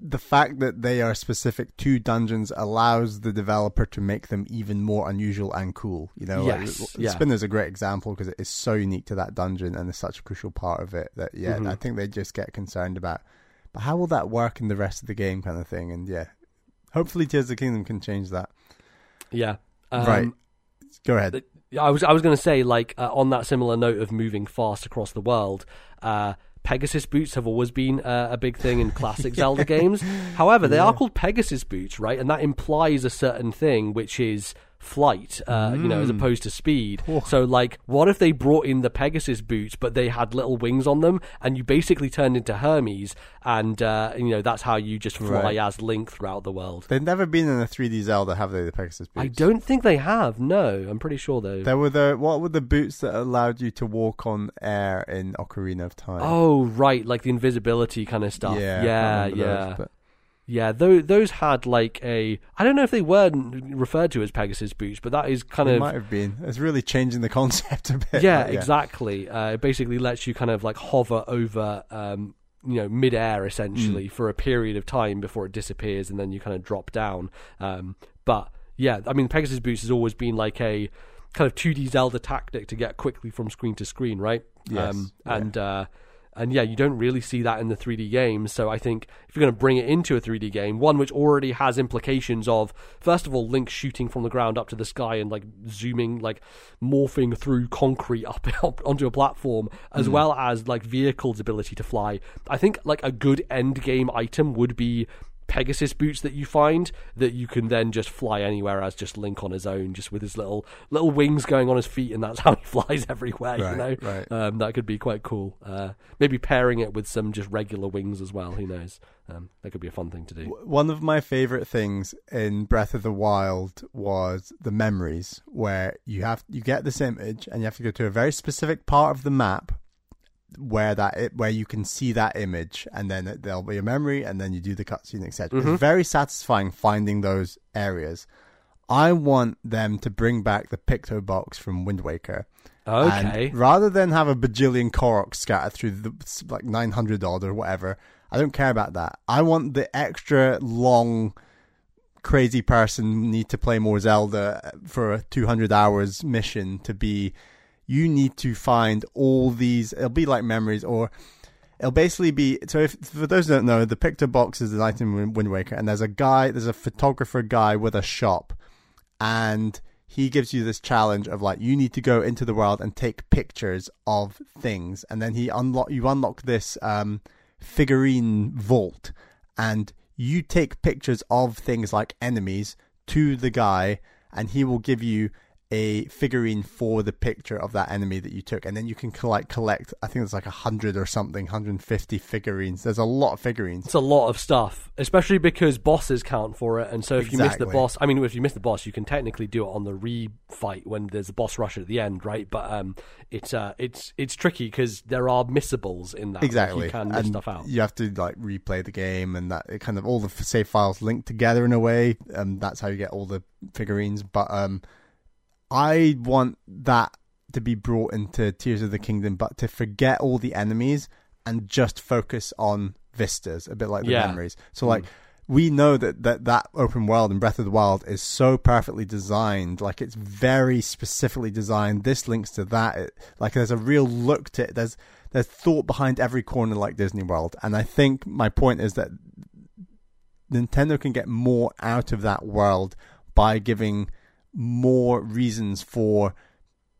[SPEAKER 2] the fact that they are specific to dungeons allows the developer to make them even more unusual and cool. You know,
[SPEAKER 1] Yes,
[SPEAKER 2] like,
[SPEAKER 1] yeah.
[SPEAKER 2] Spinner's a great example because it is so unique to that dungeon and is such a crucial part of it that yeah,
[SPEAKER 1] Mhm.
[SPEAKER 2] I think they just get concerned about. But how will that work in the rest of the game, kind of thing? And yeah, hopefully Tears of the Kingdom can change that.
[SPEAKER 1] yeah, um,
[SPEAKER 2] right. Go ahead.
[SPEAKER 1] I was I was going to say like uh, on that similar note of moving fast across the world. Uh, Pegasus boots have always been uh, a big thing in classic [LAUGHS] Zelda games. However, they are called Pegasus boots, right? And that implies a certain thing, which is flight, uh, you know, as
[SPEAKER 2] Mm.
[SPEAKER 1] opposed to speed.
[SPEAKER 2] Oh.
[SPEAKER 1] So, like, what if they brought in the Pegasus boots, but they had little wings on them, and you basically turned into Hermes, and uh, you know that's how you just fly
[SPEAKER 2] Right.
[SPEAKER 1] as Link throughout the world.
[SPEAKER 2] They've never been in a 3D Zelda, have they? The Pegasus boots.
[SPEAKER 1] I don't think they have. No, I'm pretty sure though.
[SPEAKER 2] There were the what were the boots that allowed you to walk on air in Ocarina of Time?
[SPEAKER 1] Oh right, like the invisibility kind of stuff.
[SPEAKER 2] Yeah,
[SPEAKER 1] Yeah, yeah.
[SPEAKER 2] those,
[SPEAKER 1] Yeah, those those had like a I don't know if they were referred to as Pegasus boots, but that is kind
[SPEAKER 2] It
[SPEAKER 1] of
[SPEAKER 2] might have been. It's really changing the concept [LAUGHS] a bit.
[SPEAKER 1] yeah,
[SPEAKER 2] but
[SPEAKER 1] exactly. Uh, it basically lets you kind of like hover over, um, you know, mid-air essentially for a period of time before it disappears, and then you kind of drop down. Um, but yeah, I mean, Pegasus Boots has always been like a kind of 2D Zelda tactic to get quickly from screen to screen, right?
[SPEAKER 2] Yes,
[SPEAKER 1] Um,
[SPEAKER 2] yeah.
[SPEAKER 1] and uh, and yeah, you don't really see that in the 3D games. So I think if you're going to bring it into a 3D game, one which already has implications of first of all Link shooting from the ground up to the sky and like zooming, like morphing through concrete [LAUGHS] up, up onto a platform, as hmm. well as like vehicles' ability to fly. I think like a good end game item would be. Pegasus boots that you find that you can then just fly anywhere as just Link on his own, just with his little little wings going on his feet, and that's [LAUGHS] how he flies everywhere. you know,
[SPEAKER 2] right.
[SPEAKER 1] um, that could be quite cool. Uh, maybe pairing it with some just regular wings as well. Who knows? Um, that could be a fun thing to do.
[SPEAKER 2] One of my favorite things in Breath of the Wild was the memories, where you have you get this image and you have to go to a very specific part of the map where that where you can see that image, and then there'll be a memory, and then you do the cutscene, etc. It's mm-hmm. very satisfying finding those areas. I want them to bring back the Picto box from Wind Waker.
[SPEAKER 1] Okay.
[SPEAKER 2] And rather than have a bajillion Koroks scattered through the like 900 odd or whatever, I don't care about that. I want the extra long, crazy person need to play more Zelda for a 200 hours mission to be. You need to find all these. It'll be like memories, or it'll basically be. So, if for those who don't know, the Picto Box is the item in Wind Waker, and there's a guy, there's a photographer guy with a shop, and he gives you this challenge of like you need to go into the world and take pictures of things and then he unlock you unlock this um figurine vault and you take pictures of things like enemies to the guy and he will give you a figurine for the picture of that enemy that you took and then you can collect collect i think it's like a 100 or something 150 figurines there's a lot of figurines
[SPEAKER 1] It's a lot of stuff, especially because bosses count for it. And so if you miss the boss, I mean, if you miss the boss, you can technically do it on the re-fight when there's a boss rush at the end, right? But um, it's uh, it's it's tricky because there are missables in that. Like,
[SPEAKER 2] exactly
[SPEAKER 1] you can miss
[SPEAKER 2] and
[SPEAKER 1] stuff out.
[SPEAKER 2] you have to like replay the game and that it kind of all the save files linked together in a way and that's how you get all the figurines but um i want that to be brought into tears of the kingdom but to forget all the enemies and just focus on vistas a bit like the
[SPEAKER 1] Yeah.
[SPEAKER 2] memories so hmm. like we know that, that that open world in Breath of the Wild is so perfectly designed. Like it's very specifically designed. This links to that. It, like there's a real look to it. There's there's thought behind every corner like Disney World. And I think my point is that Nintendo can get more out of that world by giving more reasons for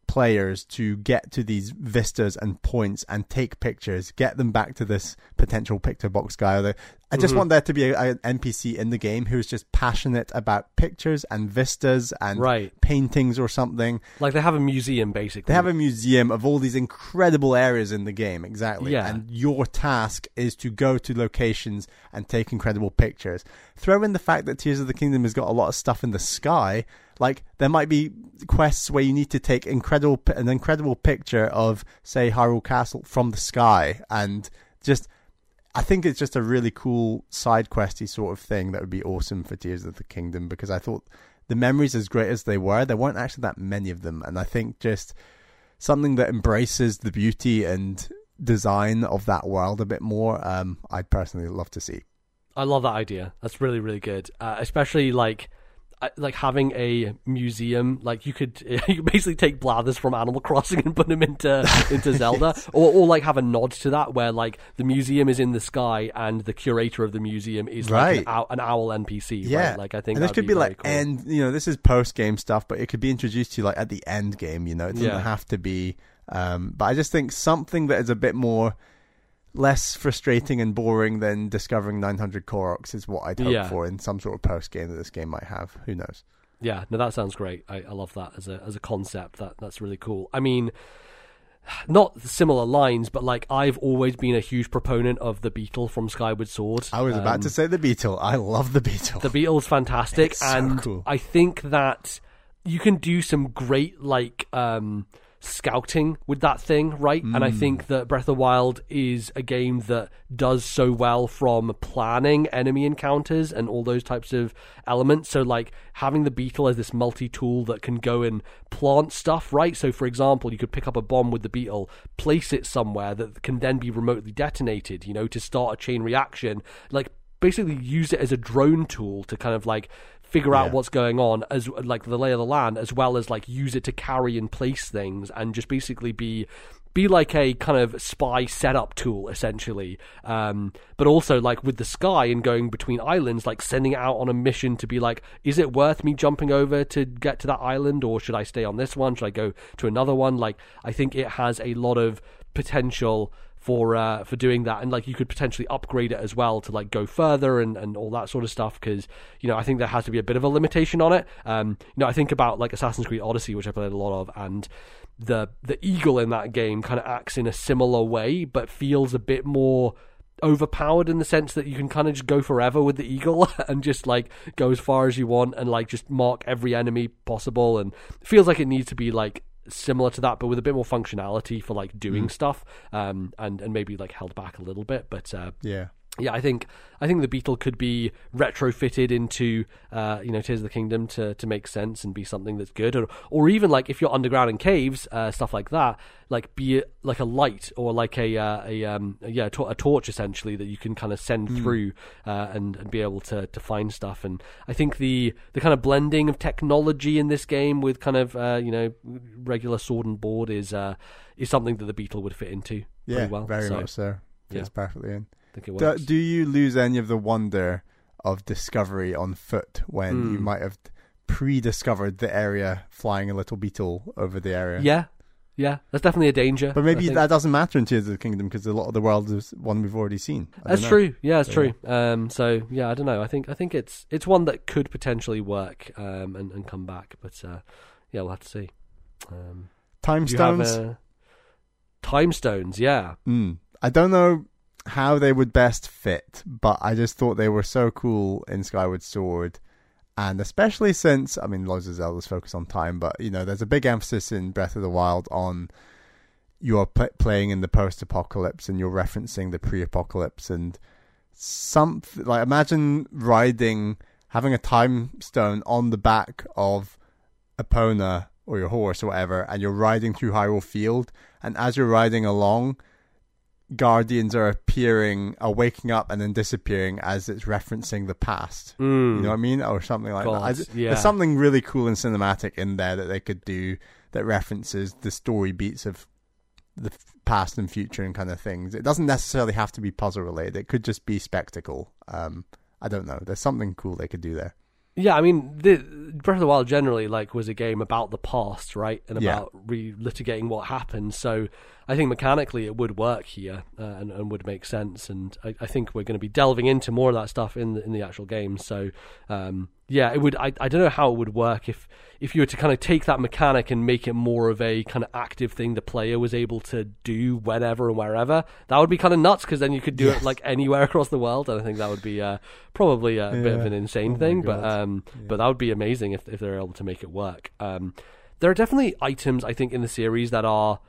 [SPEAKER 2] players to get to these vistas and points and take pictures, get them back to this potential picture box guy. I just
[SPEAKER 1] Mhm.
[SPEAKER 2] want there to be a, an NPC in the game who's just passionate about pictures and vistas and
[SPEAKER 1] Right.
[SPEAKER 2] paintings or something.
[SPEAKER 1] Like they have a museum basically.
[SPEAKER 2] They have a museum of all these incredible areas in the game, exactly.
[SPEAKER 1] Yeah.
[SPEAKER 2] And your task is to go to locations and take incredible pictures. Throw in the fact that Tears of the Kingdom has got a lot of stuff in the sky. Like there might be quests where you need to take incredible an incredible picture of, say, Hyrule Castle from the sky, and just. I think it's just a really cool side questy sort of thing that would be awesome for Tears of the Kingdom because I thought the memories, as great as they were, there weren't actually that many of them, and I think just something that embraces the beauty and design of that world a bit more. Um, I'd personally love to see.
[SPEAKER 1] I love that idea. That's really really good. Uh, especially like like having a museum. Like you could [LAUGHS] you could basically take Blathers from Animal Crossing and put them into into [LAUGHS] Zelda, or or like have a nod to that where like the museum is in the sky and the curator of the museum is like
[SPEAKER 2] Right.
[SPEAKER 1] an, owl, an owl NPC.
[SPEAKER 2] Yeah,
[SPEAKER 1] right? like I think
[SPEAKER 2] and this could be,
[SPEAKER 1] very
[SPEAKER 2] like
[SPEAKER 1] cool.
[SPEAKER 2] end. You know, this is post game stuff, but it could be introduced to you like at the end game. You know, it doesn't
[SPEAKER 1] Yeah.
[SPEAKER 2] have to be. Um, but I just think something that is a bit more less frustrating and boring than discovering 900 Koroks is what I'd hope
[SPEAKER 1] Yeah.
[SPEAKER 2] for in some sort of post game that this game might have. Who knows?
[SPEAKER 1] Yeah, no, that sounds great. I, I love that as a as a concept. That that's really cool. I mean, not similar lines, but like I've always been a huge proponent of the beetle from Skyward Sword.
[SPEAKER 2] I was about
[SPEAKER 1] Um,
[SPEAKER 2] to say the Beetle. I love the Beetle.
[SPEAKER 1] The Beetle's fantastic,
[SPEAKER 2] It's so
[SPEAKER 1] and
[SPEAKER 2] cool.
[SPEAKER 1] I think that you can do some great like um scouting with that thing, right? And I hmm. think that Breath of Wild is a game that does so well from planning enemy encounters and all those types of elements. So, like having the beetle as this multi tool that can go and plant stuff, right? So, for example, you could pick up a bomb with the beetle, place it somewhere that can then be remotely detonated, you know, to start a chain reaction. Like, basically use it as a drone tool to kind of like figure out what's going on as like the lay of the land as well as like use it to carry and place things and just basically be be like a kind of spy setup tool essentially. Um, but also like with the sky and going between islands like sending it out on a mission to be like is it worth me jumping over to get to that island or should i stay on this one? Should i go to another one? Like i think it has a lot of potential for uh, for doing that, and like you could potentially upgrade it as well to like go further and, and all that sort of stuff. Because you know I think there has to be a bit of a limitation on it. Um, you know I think about like Assassin's Creed Odyssey, which I played a lot of, and the the eagle in that game kind of acts in a similar way, but feels a bit more overpowered in the sense that you can kind of just go forever with the eagle [LAUGHS] and just like go as far as you want and like just mark every enemy possible and feels like it needs to be like similar to that but with a bit more functionality for like doing stuff um and and maybe like held back a little bit but uh
[SPEAKER 2] Yeah.
[SPEAKER 1] Yeah, I think I think the Beetle could be retrofitted into uh, you know Tears of the Kingdom to to make sense and be something that's good, or or even like if you're underground in caves, uh, stuff like that, like be it like a light or like a uh, a um, yeah a, tor- a torch essentially that you can kind of send through uh, and and be able to to find stuff. And I think the the kind of blending of technology in this game with kind of uh, you know regular sword and board is uh, is something that the Beetle would fit into
[SPEAKER 2] Yeah,
[SPEAKER 1] pretty well.
[SPEAKER 2] very
[SPEAKER 1] so
[SPEAKER 2] much so.
[SPEAKER 1] yeah.
[SPEAKER 2] Fits perfectly in.
[SPEAKER 1] Think it
[SPEAKER 2] Do,
[SPEAKER 1] works.
[SPEAKER 2] do you lose any of the wonder of discovery on foot when you
[SPEAKER 1] Hmm.
[SPEAKER 2] might have pre-discovered the area, flying a little beetle over the area?
[SPEAKER 1] Yeah, yeah, that's definitely a danger.
[SPEAKER 2] But maybe that doesn't matter in Tears of the Kingdom because a lot of the world is one we've already seen. I
[SPEAKER 1] That's true. Yeah, that's
[SPEAKER 2] Yeah.
[SPEAKER 1] true. Um, so yeah, I don't know. I think I think it's it's one that could potentially work um, and and come back, but uh, yeah, we'll have to see. Um,
[SPEAKER 2] Time
[SPEAKER 1] do you have,
[SPEAKER 2] stones.
[SPEAKER 1] uh, time stones, yeah.
[SPEAKER 2] Mm. I don't know how they would best fit, but I just thought they were so cool in Skyward Sword. And especially since, I mean, loads of Zelda's focus on time, but, you know, there's a big emphasis in Breath of the Wild on you're pl- playing in the post apocalypse and you're referencing the pre apocalypse. And something like, imagine riding, having a time stone on the back of Epona or your horse or whatever, and you're riding through Hyrule Field. And as you're riding along, guardians are appearing, are waking up and then disappearing as it's referencing the past.
[SPEAKER 1] Mm.
[SPEAKER 2] You know what I mean, or something like
[SPEAKER 1] God,
[SPEAKER 2] that. I
[SPEAKER 1] yeah.
[SPEAKER 2] There's something really cool and cinematic in there that they could do that references the story beats of the past and future and kind of things. It doesn't necessarily have to be puzzle related. It could just be spectacle. Um, I don't know. There's something cool they could do there.
[SPEAKER 1] Yeah, I mean, the, Breath of the Wild generally like was a game about the past, right, and
[SPEAKER 2] Yeah.
[SPEAKER 1] about relitigating what happened. So I think mechanically it would work here uh, and, and would make sense. And I, I think we're going to be delving into more of that stuff in the, in the actual game. So um, yeah, it would. I, I don't know how it would work if if you were to kind of take that mechanic and make it more of a kind of active thing the player was able to do whenever and wherever. That would be kind of nuts because then you could do
[SPEAKER 2] Yes.
[SPEAKER 1] it like anywhere [LAUGHS] across the world. And I think that would be uh, probably a bit of an insane
[SPEAKER 2] Oh
[SPEAKER 1] thing, but um, but that would be amazing if if they're able to make it work. Um, there are definitely items I think in the series that are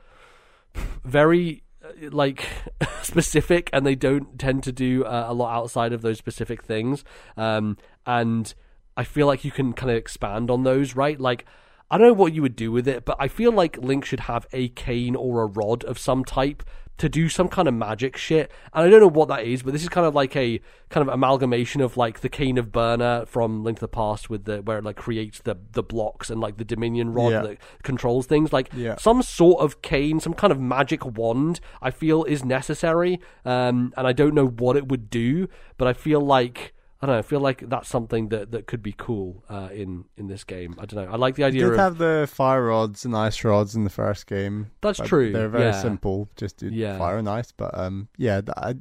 [SPEAKER 1] very uh, like [LAUGHS] specific, and they don't tend to do uh, a lot outside of those specific things. Um, and I feel like you can kind of expand on those, right? Like. I don't know what you would do with it, but I feel like Link should have a cane or a rod of some type to do some kind of magic shit. And I don't know what that is, but this is kind of like a kind of amalgamation of like the cane of Byrna from Link to the Past with the where it like creates the the blocks and like the Dominion rod
[SPEAKER 2] Yeah.
[SPEAKER 1] that controls things. Like
[SPEAKER 2] Yeah.
[SPEAKER 1] some sort of cane, some kind of magic wand, I feel is necessary. Um, and I don't know what it would do, but I feel like I don't know. I feel like that's something that, that could be cool uh, in in this game. I don't know. I like the idea.
[SPEAKER 2] You did
[SPEAKER 1] of
[SPEAKER 2] have the fire rods and ice rods in the first game.
[SPEAKER 1] That's true,
[SPEAKER 2] They're very
[SPEAKER 1] yeah.
[SPEAKER 2] simple, just do
[SPEAKER 1] Yeah.
[SPEAKER 2] fire and ice. But um, yeah, I,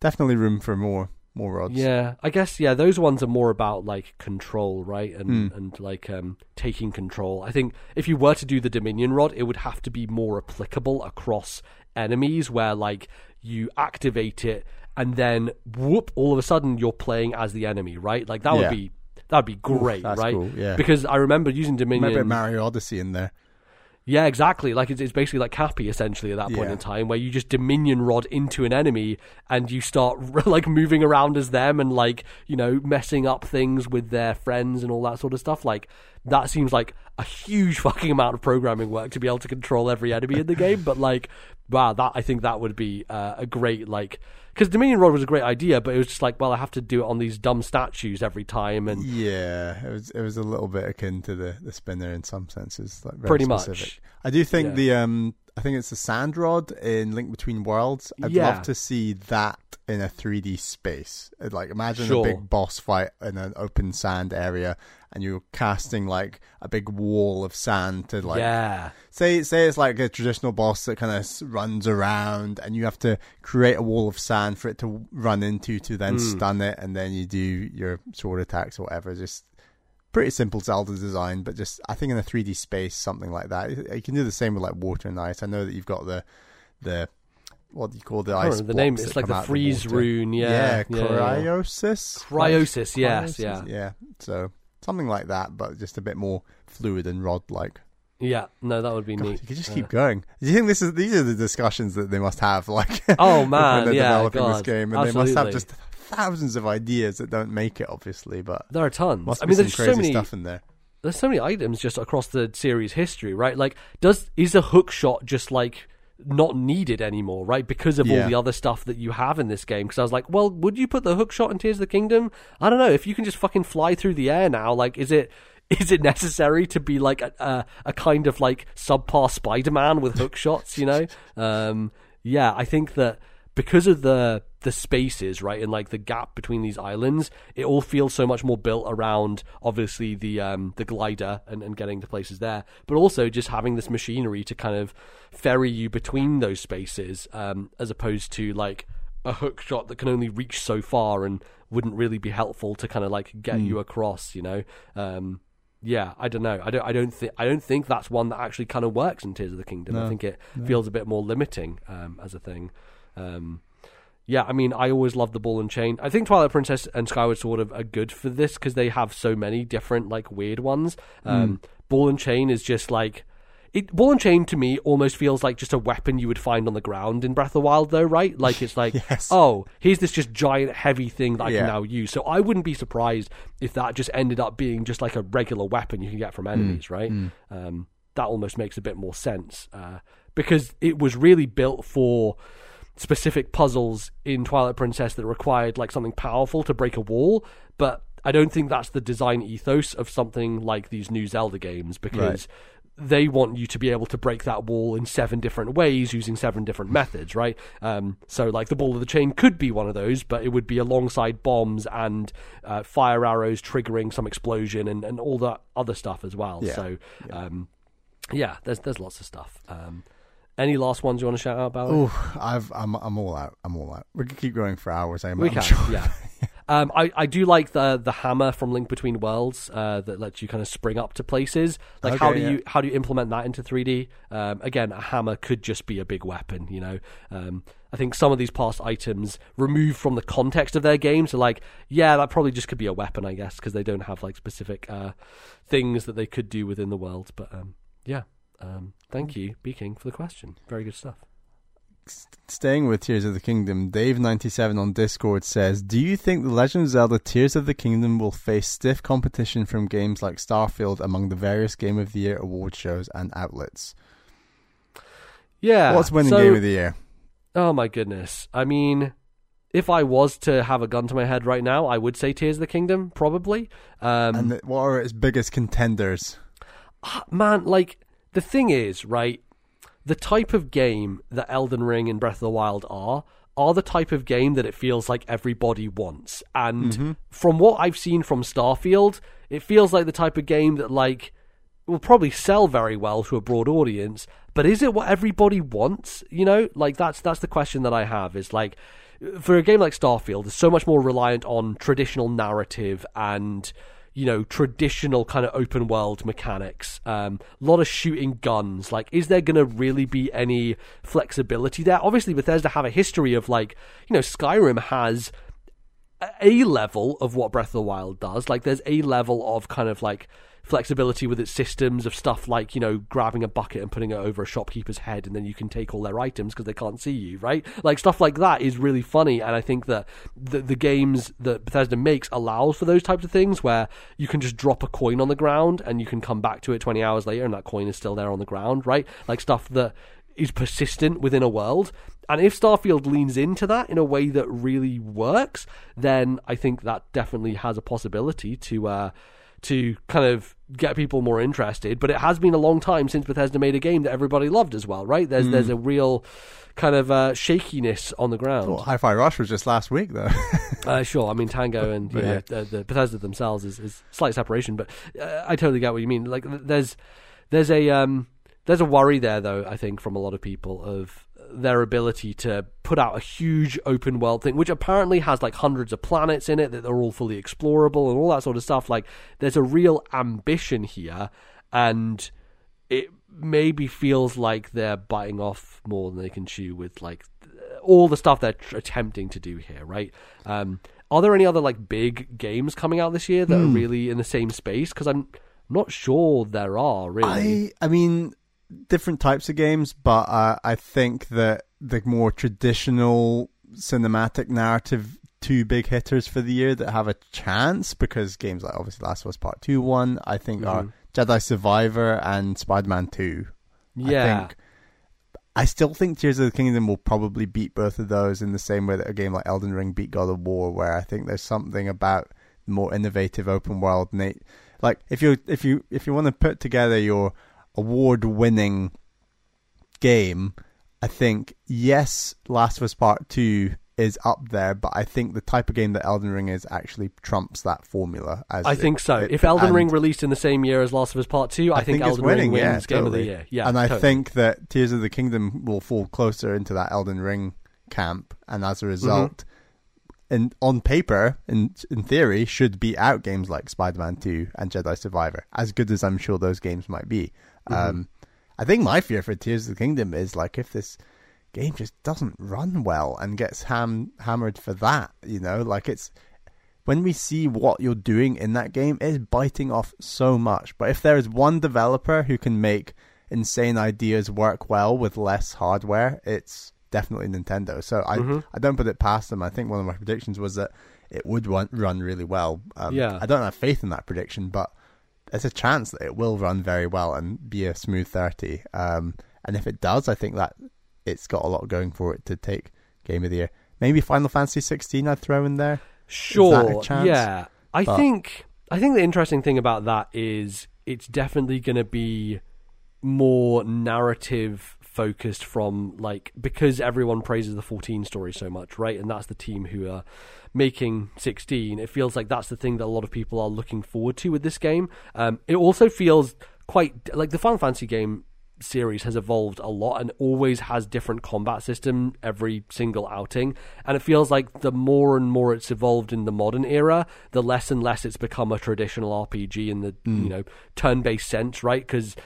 [SPEAKER 2] definitely room for more more rods.
[SPEAKER 1] Yeah, I guess yeah, those ones are more about like control, right? And
[SPEAKER 2] Mm.
[SPEAKER 1] and like um taking control. I think if you were to do the Dominion rod, it would have to be more applicable across enemies where like you activate it and then whoop, all of a sudden you're playing as the enemy, right? Like that
[SPEAKER 2] Yeah.
[SPEAKER 1] would be that'd be great,
[SPEAKER 2] that's
[SPEAKER 1] right?
[SPEAKER 2] cool, yeah.
[SPEAKER 1] Because I remember using Dominion
[SPEAKER 2] Maybe Mario Odyssey in there.
[SPEAKER 1] Yeah, exactly. Like it's, it's basically like Cappy essentially at that point
[SPEAKER 2] Yeah.
[SPEAKER 1] in time, where you just Dominion rod into an enemy and you start [LAUGHS] like moving around as them and like you know messing up things with their friends and all that sort of stuff. Like that seems like a huge [LAUGHS] fucking amount of programming work to be able to control every enemy in the game. But like, wow, that I think that would be uh, a great like because Dominion rod was a great idea, but it was just like, well, I have to do it on these dumb statues every time and.
[SPEAKER 2] Yeah, it was it was a little bit akin to the, the spinner in some senses, like very
[SPEAKER 1] Pretty
[SPEAKER 2] specific.
[SPEAKER 1] much.
[SPEAKER 2] I do think
[SPEAKER 1] Yeah.
[SPEAKER 2] the um I think it's the sand rod in Link Between Worlds. I'd
[SPEAKER 1] Yeah.
[SPEAKER 2] love to see that in a 3D space. Like imagine
[SPEAKER 1] Sure.
[SPEAKER 2] a big boss fight in an open sand area, and you're casting like a big wall of sand to like
[SPEAKER 1] yeah,
[SPEAKER 2] say say it's like a traditional boss that kind of runs around and you have to create a wall of sand for it to run into to then
[SPEAKER 1] Mm.
[SPEAKER 2] stun it and then you do your sword attacks or whatever just pretty simple zelda design but just i think in a 3d space something like that you can do the same with like water and ice i know that you've got the the what do you call the ice
[SPEAKER 1] the name it's like the freeze
[SPEAKER 2] water.
[SPEAKER 1] rune. Yeah,
[SPEAKER 2] yeah, Cryonis
[SPEAKER 1] Cryonis, yes,
[SPEAKER 2] Cryonis?
[SPEAKER 1] yeah.
[SPEAKER 2] yeah so something like that but just a bit more fluid and rod like
[SPEAKER 1] Yeah, no, that would be
[SPEAKER 2] God,
[SPEAKER 1] neat.
[SPEAKER 2] you could just keep going. Do you think this is these are the discussions that they must have? Like, [LAUGHS]
[SPEAKER 1] Oh, [LAUGHS]
[SPEAKER 2] when
[SPEAKER 1] man,
[SPEAKER 2] they're
[SPEAKER 1] yeah,
[SPEAKER 2] developing this game, and they must have just thousands of ideas that don't make it, obviously. But
[SPEAKER 1] there are tons.
[SPEAKER 2] must
[SPEAKER 1] I
[SPEAKER 2] be
[SPEAKER 1] mean,
[SPEAKER 2] some
[SPEAKER 1] there's
[SPEAKER 2] crazy
[SPEAKER 1] so many.
[SPEAKER 2] stuff in there.
[SPEAKER 1] There's so many items just across the series history, right? Like, does is a hook shot just like not needed anymore, right? Because of
[SPEAKER 2] Yeah.
[SPEAKER 1] all the other stuff that you have in this game. Because I was like, well, would you put the hook shot in Tears of the Kingdom? I don't know. If you can just fucking fly through the air now, like, is it? [LAUGHS] Is it necessary to be like a, a, a kind of like subpar Spider-Man with hook shots? You know, [LAUGHS] um, yeah. I think that because of the the spaces, right, and like the gap between these islands, it all feels so much more built around obviously the um, the glider and, and getting to places there, but also just having this machinery to kind of ferry you between those spaces, um, as opposed to like a hook shot that can only reach so far and wouldn't really be helpful to kind of like get you across, you know. Um, yeah, I don't know. I don't. I don't think. I don't think that's one that actually kind of works in Tears of the Kingdom. I think it feels a bit more limiting um, as a thing. Um, yeah, I mean, I always love the ball and chain. I think Twilight Princess and Skyward Sword are, are good for this because they have so many different like weird ones. Um, Ball and chain is just like. It, ball and chain to me almost feels like just a weapon you would find on the ground in Breath of the Wild, though, right? Like it's like, [LAUGHS]
[SPEAKER 2] Yes.
[SPEAKER 1] oh, here's this just giant heavy thing that I
[SPEAKER 2] Yeah.
[SPEAKER 1] can now use. So I wouldn't be surprised if that just ended up being just like a regular weapon you can get from enemies, right? Um, that almost makes a bit more sense uh, because it was really built for specific puzzles in Twilight Princess that required like something powerful to break a wall, but I don't think that's the design ethos of something like these new Zelda games because they want you to be able to break that wall in seven different ways using seven different methods, right? Um, so, like the ball of the chain could be one of those, but it would be alongside bombs and uh, fire arrows triggering some explosion and, and all that other stuff as well.
[SPEAKER 2] Yeah.
[SPEAKER 1] So, um, yeah, there's there's lots of stuff. Um, any last ones you want to shout out about?
[SPEAKER 2] Oh, I've I'm I'm all out. I'm all out. We could keep going for hours. I'm,
[SPEAKER 1] We
[SPEAKER 2] I'm
[SPEAKER 1] can,
[SPEAKER 2] sure.
[SPEAKER 1] yeah. [LAUGHS] Um, I, I do like the the hammer from Link Between Worlds uh, that lets you kind of spring up to places. Like how do
[SPEAKER 2] yeah.
[SPEAKER 1] you how do you implement that into 3D? Um, again, a hammer could just be a big weapon. You know, um, I think some of these past items removed from the context of their games are like, yeah, that probably just could be a weapon, I guess, because they don't have like specific uh, things that they could do within the world. But um, yeah, um, thank you, B King, for the question. Very good stuff.
[SPEAKER 2] Staying with Tears of the Kingdom, Dave97 on Discord says, Do you think The Legend of Zelda Tears of the Kingdom will face stiff competition from games like Starfield among the various Game of the Year award shows and outlets?
[SPEAKER 1] Yeah,
[SPEAKER 2] What's winning
[SPEAKER 1] so-
[SPEAKER 2] Game of the Year?
[SPEAKER 1] Oh my goodness. I mean, if I was to have a gun to my head right now, I would say Tears of the Kingdom, probably. Um,
[SPEAKER 2] And what are its biggest contenders?
[SPEAKER 1] ah, man, like, the thing is, right, the type of game that Elden Ring and Breath of the Wild are, are the type of game that it feels like everybody wants. And mm-hmm. from what I've seen from Starfield, it feels like the type of game that, like, will probably sell very well to a broad audience, but is it what everybody wants? You know, like that's that's the question that I have. Is like for a game like Starfield, it's so much more reliant on traditional narrative and you know traditional kind of open world mechanics. Um, a lot of shooting guns. Like, is there going to really be any flexibility there? Obviously, Bethesda have a history of like you know Skyrim has a level of what Breath of the Wild does. Like there's a level of kind of like flexibility with its systems of stuff like you know grabbing a bucket and putting it over a shopkeeper's head and then you can take all their items because they can't see you right? Like stuff like that is really funny and i think that the, the games that bethesda makes allows for those types of things where you can just drop a coin on the ground and you can come back to it 20 hours later and that coin is still there on the ground right? Like stuff that is persistent within a world. And if Starfield leans into that in a way that really works, then I think that definitely has a possibility to uh, to kind of get people more interested. But it has been a long time since Bethesda made a game that everybody loved as well, right? There's mm. there's a real kind of uh, shakiness on the ground.
[SPEAKER 2] Well, Hi-Fi Rush was just last week, though. [LAUGHS]
[SPEAKER 1] uh, sure, I mean Tango [LAUGHS] and you know, the, the, Bethesda themselves is, is slight separation, but uh, I totally get what you mean. Like there's there's a um, there's a worry there, though. I think from a lot of people of their ability to put out a huge open world thing, which apparently has like hundreds of planets in it that are all fully explorable and all that sort of stuff. Like, there's a real ambition here, and it maybe feels like they're biting off more than they can chew with like all the stuff they're tr- attempting to do here, right? Um, are there any other like big games coming out this year that mm. are hmm. really in the same space? Because I'm not sure there are really.
[SPEAKER 2] I I mean different types of games, but uh, I think that the more traditional cinematic narrative two big hitters for the year that have a chance because games like obviously Last of Us Part Two one I think mm-hmm. are Jedi Survivor and Spider Man Two.
[SPEAKER 1] Yeah.
[SPEAKER 2] I think I still think Tears of the Kingdom will probably beat both of those in the same way that a game like Elden Ring beat God of War, where I think there's something about more innovative open world. Nate, like if you if you if you want to put together your award winning game, I think yes, Last of Us Part Two is up there, but I think the type of game that Elden Ring is actually trumps that formula. As
[SPEAKER 1] I
[SPEAKER 2] it,
[SPEAKER 1] think so.
[SPEAKER 2] It,
[SPEAKER 1] if Elden Ring released in the same year as Last of Us Part Two, I, I think, think, Elden winning, Ring wins yeah, Game totally. of the Year. Yeah,
[SPEAKER 2] and
[SPEAKER 1] I
[SPEAKER 2] totally. think that Tears of the Kingdom will fall closer into that Elden Ring camp, and as a result. Mm-hmm. In, on paper, in in theory, should beat out games like Spider-Man 2 and Jedi Survivor, as good as I'm sure those games might be. Mm-hmm. Um, I think my fear for Tears of the Kingdom is like if this game just doesn't run well and gets ham- hammered for that, you know, like it's when we see what you're doing in that game, it's biting off so much. But if there is one developer who can make insane ideas work well with less hardware, it's definitely Nintendo. So I mm-hmm. I don't put it past them. I think one of my predictions was that it would run, run really well. Um,
[SPEAKER 1] yeah.
[SPEAKER 2] I don't have faith in that prediction, but there's a chance that it will run very well and be a smooth 30. Um, and if it does, I think that it's got a lot going for it to take Game of the Year. Maybe Final Fantasy 16 I'd throw in there.
[SPEAKER 1] Sure. Yeah. I but... think I think the interesting thing about that is it's definitely going to be more narrative focused from like because everyone praises the 14 story so much, right? And that's the team who are making 16. It feels like that's the thing that a lot of people are looking forward to with this game. Um, it also feels quite like the Final Fantasy game series has evolved a lot and always has different combat system every single outing and it feels like the more and more it's evolved in the modern era the less and less it's become a traditional rpg in the mm. you know turn-based sense right because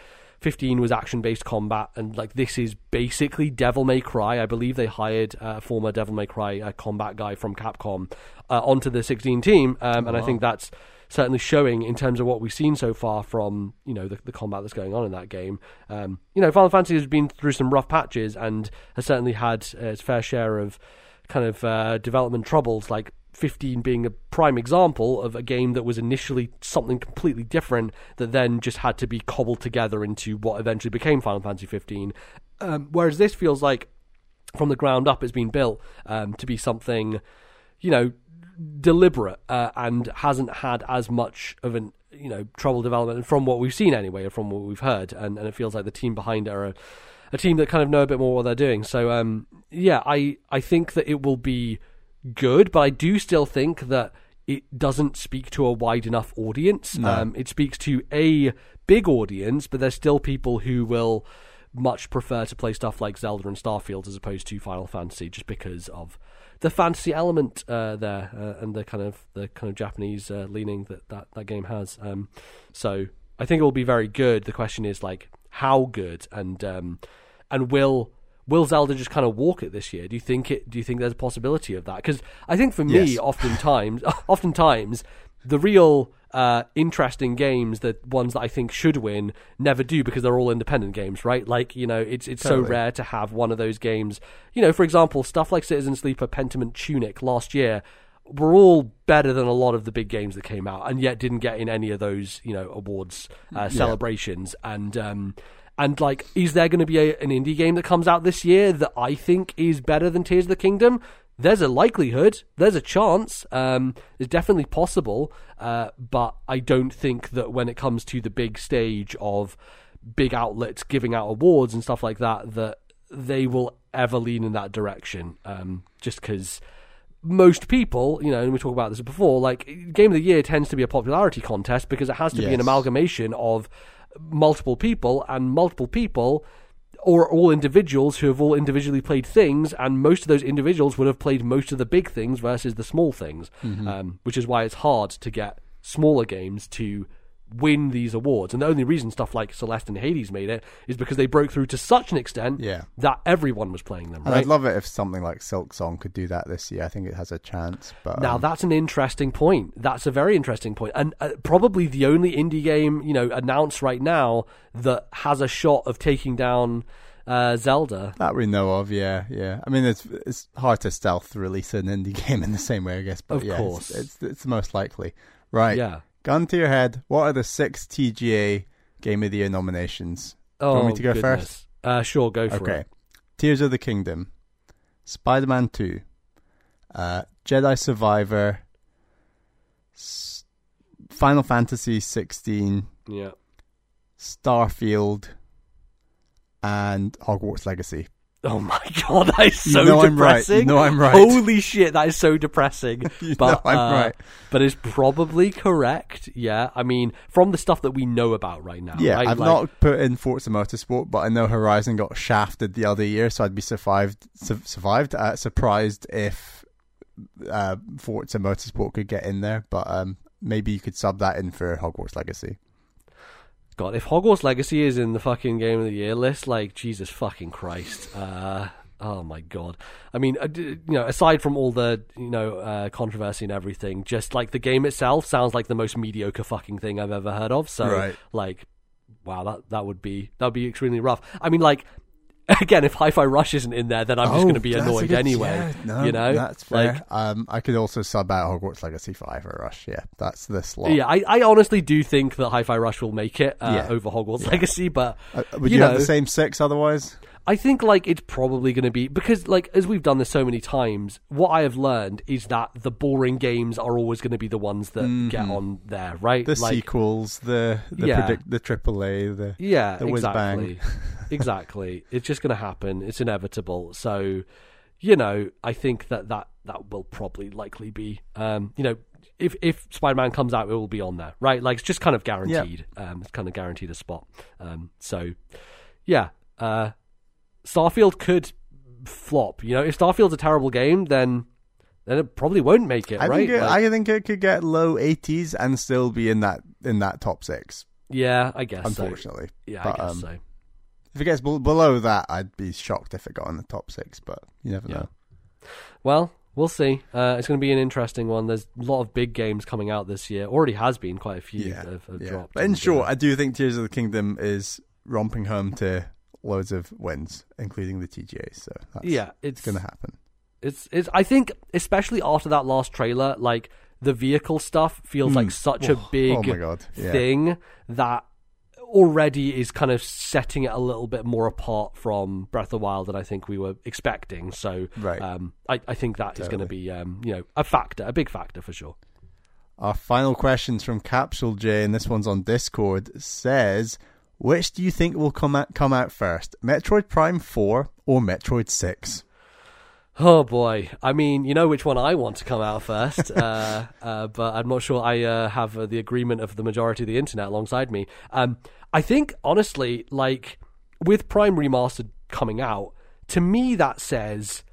[SPEAKER 1] 15 was action based combat, and like this is basically Devil May Cry. I believe they hired a uh, former Devil May Cry uh, combat guy from Capcom uh, onto the 16 team, um, and wow. I think that's certainly showing in terms of what we've seen so far from you know the, the combat that's going on in that game. Um, you know, Final Fantasy has been through some rough patches and has certainly had uh, its fair share of kind of uh, development troubles, like 15 being a prime example of a game that was initially something completely different that then just had to be cobbled together into what eventually became Final Fantasy 15. Um, whereas this feels like from the ground up it's been built um, to be something, you know, deliberate uh, and hasn't had as much of an you know trouble development from what we've seen anyway, or from what we've heard, and, and it feels like the team behind it are a, a team that kind of know a bit more what they're doing. So um, yeah, I I think that it will be good, but I do still think that it doesn't speak to a wide enough audience. No. Um, it speaks to a big audience, but there's still people who will much prefer to play stuff like Zelda and Starfield as opposed to Final Fantasy, just because of the fantasy element uh, there uh, and the kind of the kind of Japanese uh, leaning that, that that game has. Um, so I think it will be very good. The question is like how good and um, and will will Zelda just kind of walk it this year? Do you think it? Do you think there's a possibility of that? Because I think for me,
[SPEAKER 2] Yes. [LAUGHS]
[SPEAKER 1] oftentimes, [LAUGHS] oftentimes, the real uh, interesting games, the ones that I think should win, never do because they're all independent games, right? Like you know, it's it's so rare to have one of those games. You know, for example, stuff like Citizen Sleeper, Pentiment, Tunic last year were all better than a lot of the big games that came out, and yet didn't get in any of those you know awards uh, celebrations. And um, and like, is there going to be a, an indie game that comes out this year that I think is better than Tears of the Kingdom? There's a likelihood. There's a chance. Um, it's definitely possible. Uh, but I don't think that when it comes to the big stage of big outlets giving out awards and stuff like that, that they will ever lean in that direction. Um, just because most people, you know, and we talked about this before, like Game of the Year tends to be a popularity contest because it has to be an amalgamation of multiple people and multiple people or all individuals who have all individually played things, and most of those individuals would have played most of the big things versus the small things, um, which is why it's hard to get smaller games to win these awards. And the only reason stuff like Celeste and Hades made it is because they broke through to such an extent
[SPEAKER 2] Yeah.
[SPEAKER 1] that everyone was playing them. Right
[SPEAKER 2] I'd love it if something like Silksong could do that this year. I think it has a chance. But
[SPEAKER 1] Now
[SPEAKER 2] um,
[SPEAKER 1] that's an interesting point. That's a very interesting point, and uh, probably the only indie game you know announced right now that has a shot of taking down uh, Zelda.
[SPEAKER 2] that we know of, yeah, yeah. I mean, it's it's hard to stealth release an indie [LAUGHS] game in the same way, I guess. But
[SPEAKER 1] Of
[SPEAKER 2] yeah,
[SPEAKER 1] course.
[SPEAKER 2] it's, it's it's the most likely. Right.
[SPEAKER 1] Yeah.
[SPEAKER 2] Gun to your head. What are the six TGA Game of the Year nominations?
[SPEAKER 1] Oh, you
[SPEAKER 2] want me to go
[SPEAKER 1] goodness.
[SPEAKER 2] first?
[SPEAKER 1] Uh, sure, go for
[SPEAKER 2] Okay.
[SPEAKER 1] it.
[SPEAKER 2] Tears of the Kingdom, Spider Man 2, uh, Jedi Survivor, S- Final Fantasy 16,
[SPEAKER 1] Yeah.
[SPEAKER 2] Starfield, and Hogwarts Legacy.
[SPEAKER 1] Oh my [LAUGHS] god, that is so
[SPEAKER 2] You know
[SPEAKER 1] depressing.
[SPEAKER 2] Know I'm right.
[SPEAKER 1] Holy shit, that is so depressing. [LAUGHS] But
[SPEAKER 2] I'm
[SPEAKER 1] uh,
[SPEAKER 2] right.
[SPEAKER 1] But it's probably correct. Yeah, I mean, from the stuff that we know about right now.
[SPEAKER 2] Yeah,
[SPEAKER 1] right?
[SPEAKER 2] I've
[SPEAKER 1] Like-
[SPEAKER 2] not put in Forza Motorsport, but I know Horizon got shafted the other year, so I'd be survived, su- survived, uh, surprised if uh, Forza Motorsport could get in there. But um, maybe you could sub that in for Hogwarts Legacy.
[SPEAKER 1] God, if Hogwarts Legacy is in the fucking Game of the Year list, like Jesus fucking Christ. Uh, oh my God. I mean, uh, you know, aside from all the you know uh, controversy and everything, just like the game itself sounds like the most mediocre fucking thing I've ever heard of. So,
[SPEAKER 2] Right.
[SPEAKER 1] like, wow, that that would be that would be extremely rough. I mean, like. [LAUGHS] Again, if Hi-Fi Rush isn't in there, then I'm just going to be
[SPEAKER 2] Oh,
[SPEAKER 1] annoyed
[SPEAKER 2] good-
[SPEAKER 1] anyway.
[SPEAKER 2] yeah, no,
[SPEAKER 1] you know,
[SPEAKER 2] that's fair.
[SPEAKER 1] Like,
[SPEAKER 2] um, I could also sub out Hogwarts Legacy for Hi-Fi Rush. Yeah, that's the slot.
[SPEAKER 1] yeah, I, I honestly do think that Hi-Fi Rush will make it uh,
[SPEAKER 2] Yeah.
[SPEAKER 1] over Hogwarts Legacy, but
[SPEAKER 2] Uh, would
[SPEAKER 1] you
[SPEAKER 2] you, have
[SPEAKER 1] know-
[SPEAKER 2] the same six otherwise?
[SPEAKER 1] I think like it's probably going to be because like as we've done this so many times, what I have learned is that the boring games are always going to be the ones that get on there, right?
[SPEAKER 2] Mm-hmm. The
[SPEAKER 1] like,
[SPEAKER 2] sequels, the the
[SPEAKER 1] Yeah.
[SPEAKER 2] predict, the AAA, the
[SPEAKER 1] yeah,
[SPEAKER 2] the whiz bang.
[SPEAKER 1] exactly, [LAUGHS] exactly. It's just going to happen. It's inevitable. So, you know, I think that that that will probably likely be, um, you know. If if Spider Man comes out, it will be on there, right? Like it's just kind of guaranteed. Um, it's kind of guaranteed a spot. Um, so, yeah, uh, Starfield could flop. You know, if Starfield's a terrible game, then then it probably won't make it,
[SPEAKER 2] I
[SPEAKER 1] right?
[SPEAKER 2] think it,
[SPEAKER 1] Like,
[SPEAKER 2] I think it could get low 80s and still be in that in that top six.
[SPEAKER 1] yeah, I guess. so.
[SPEAKER 2] Unfortunately,
[SPEAKER 1] Yeah,
[SPEAKER 2] But,
[SPEAKER 1] I guess
[SPEAKER 2] um,
[SPEAKER 1] so.
[SPEAKER 2] If it gets bel below that, I'd be shocked if it got in the top six. But you never
[SPEAKER 1] Yeah.
[SPEAKER 2] know.
[SPEAKER 1] Well, we'll see. Uh, it's going to be an interesting one. There's a lot of big games coming out this year. Already has been quite a few
[SPEAKER 2] Yeah,
[SPEAKER 1] have, have
[SPEAKER 2] yeah.
[SPEAKER 1] dropped.
[SPEAKER 2] But in short,
[SPEAKER 1] uh,
[SPEAKER 2] I do think Tears of the Kingdom is romping home to loads of wins, including the TGA. So that's
[SPEAKER 1] yeah, it's
[SPEAKER 2] going to happen.
[SPEAKER 1] it's it's. I think especially after that last trailer, like the vehicle stuff feels like such a big
[SPEAKER 2] oh my god! Yeah.
[SPEAKER 1] thing that already is kind of setting it a little bit more apart from Breath of the Wild than I think we were expecting. So,
[SPEAKER 2] Right.
[SPEAKER 1] um, I, I think that is going to be, um, you know, a factor, a big factor for sure.
[SPEAKER 2] Our final questions from Capsule J, and this one's on Discord, says, "Which do you think will come out come out first, Metroid Prime Four or Metroid 6?
[SPEAKER 1] Oh boy! I mean, you know which one I want to come out first, [LAUGHS] uh, uh, but I'm not sure I uh, have uh, the agreement of the majority of the internet alongside me. Um, I think honestly, like with Prime Remastered coming out, to me that says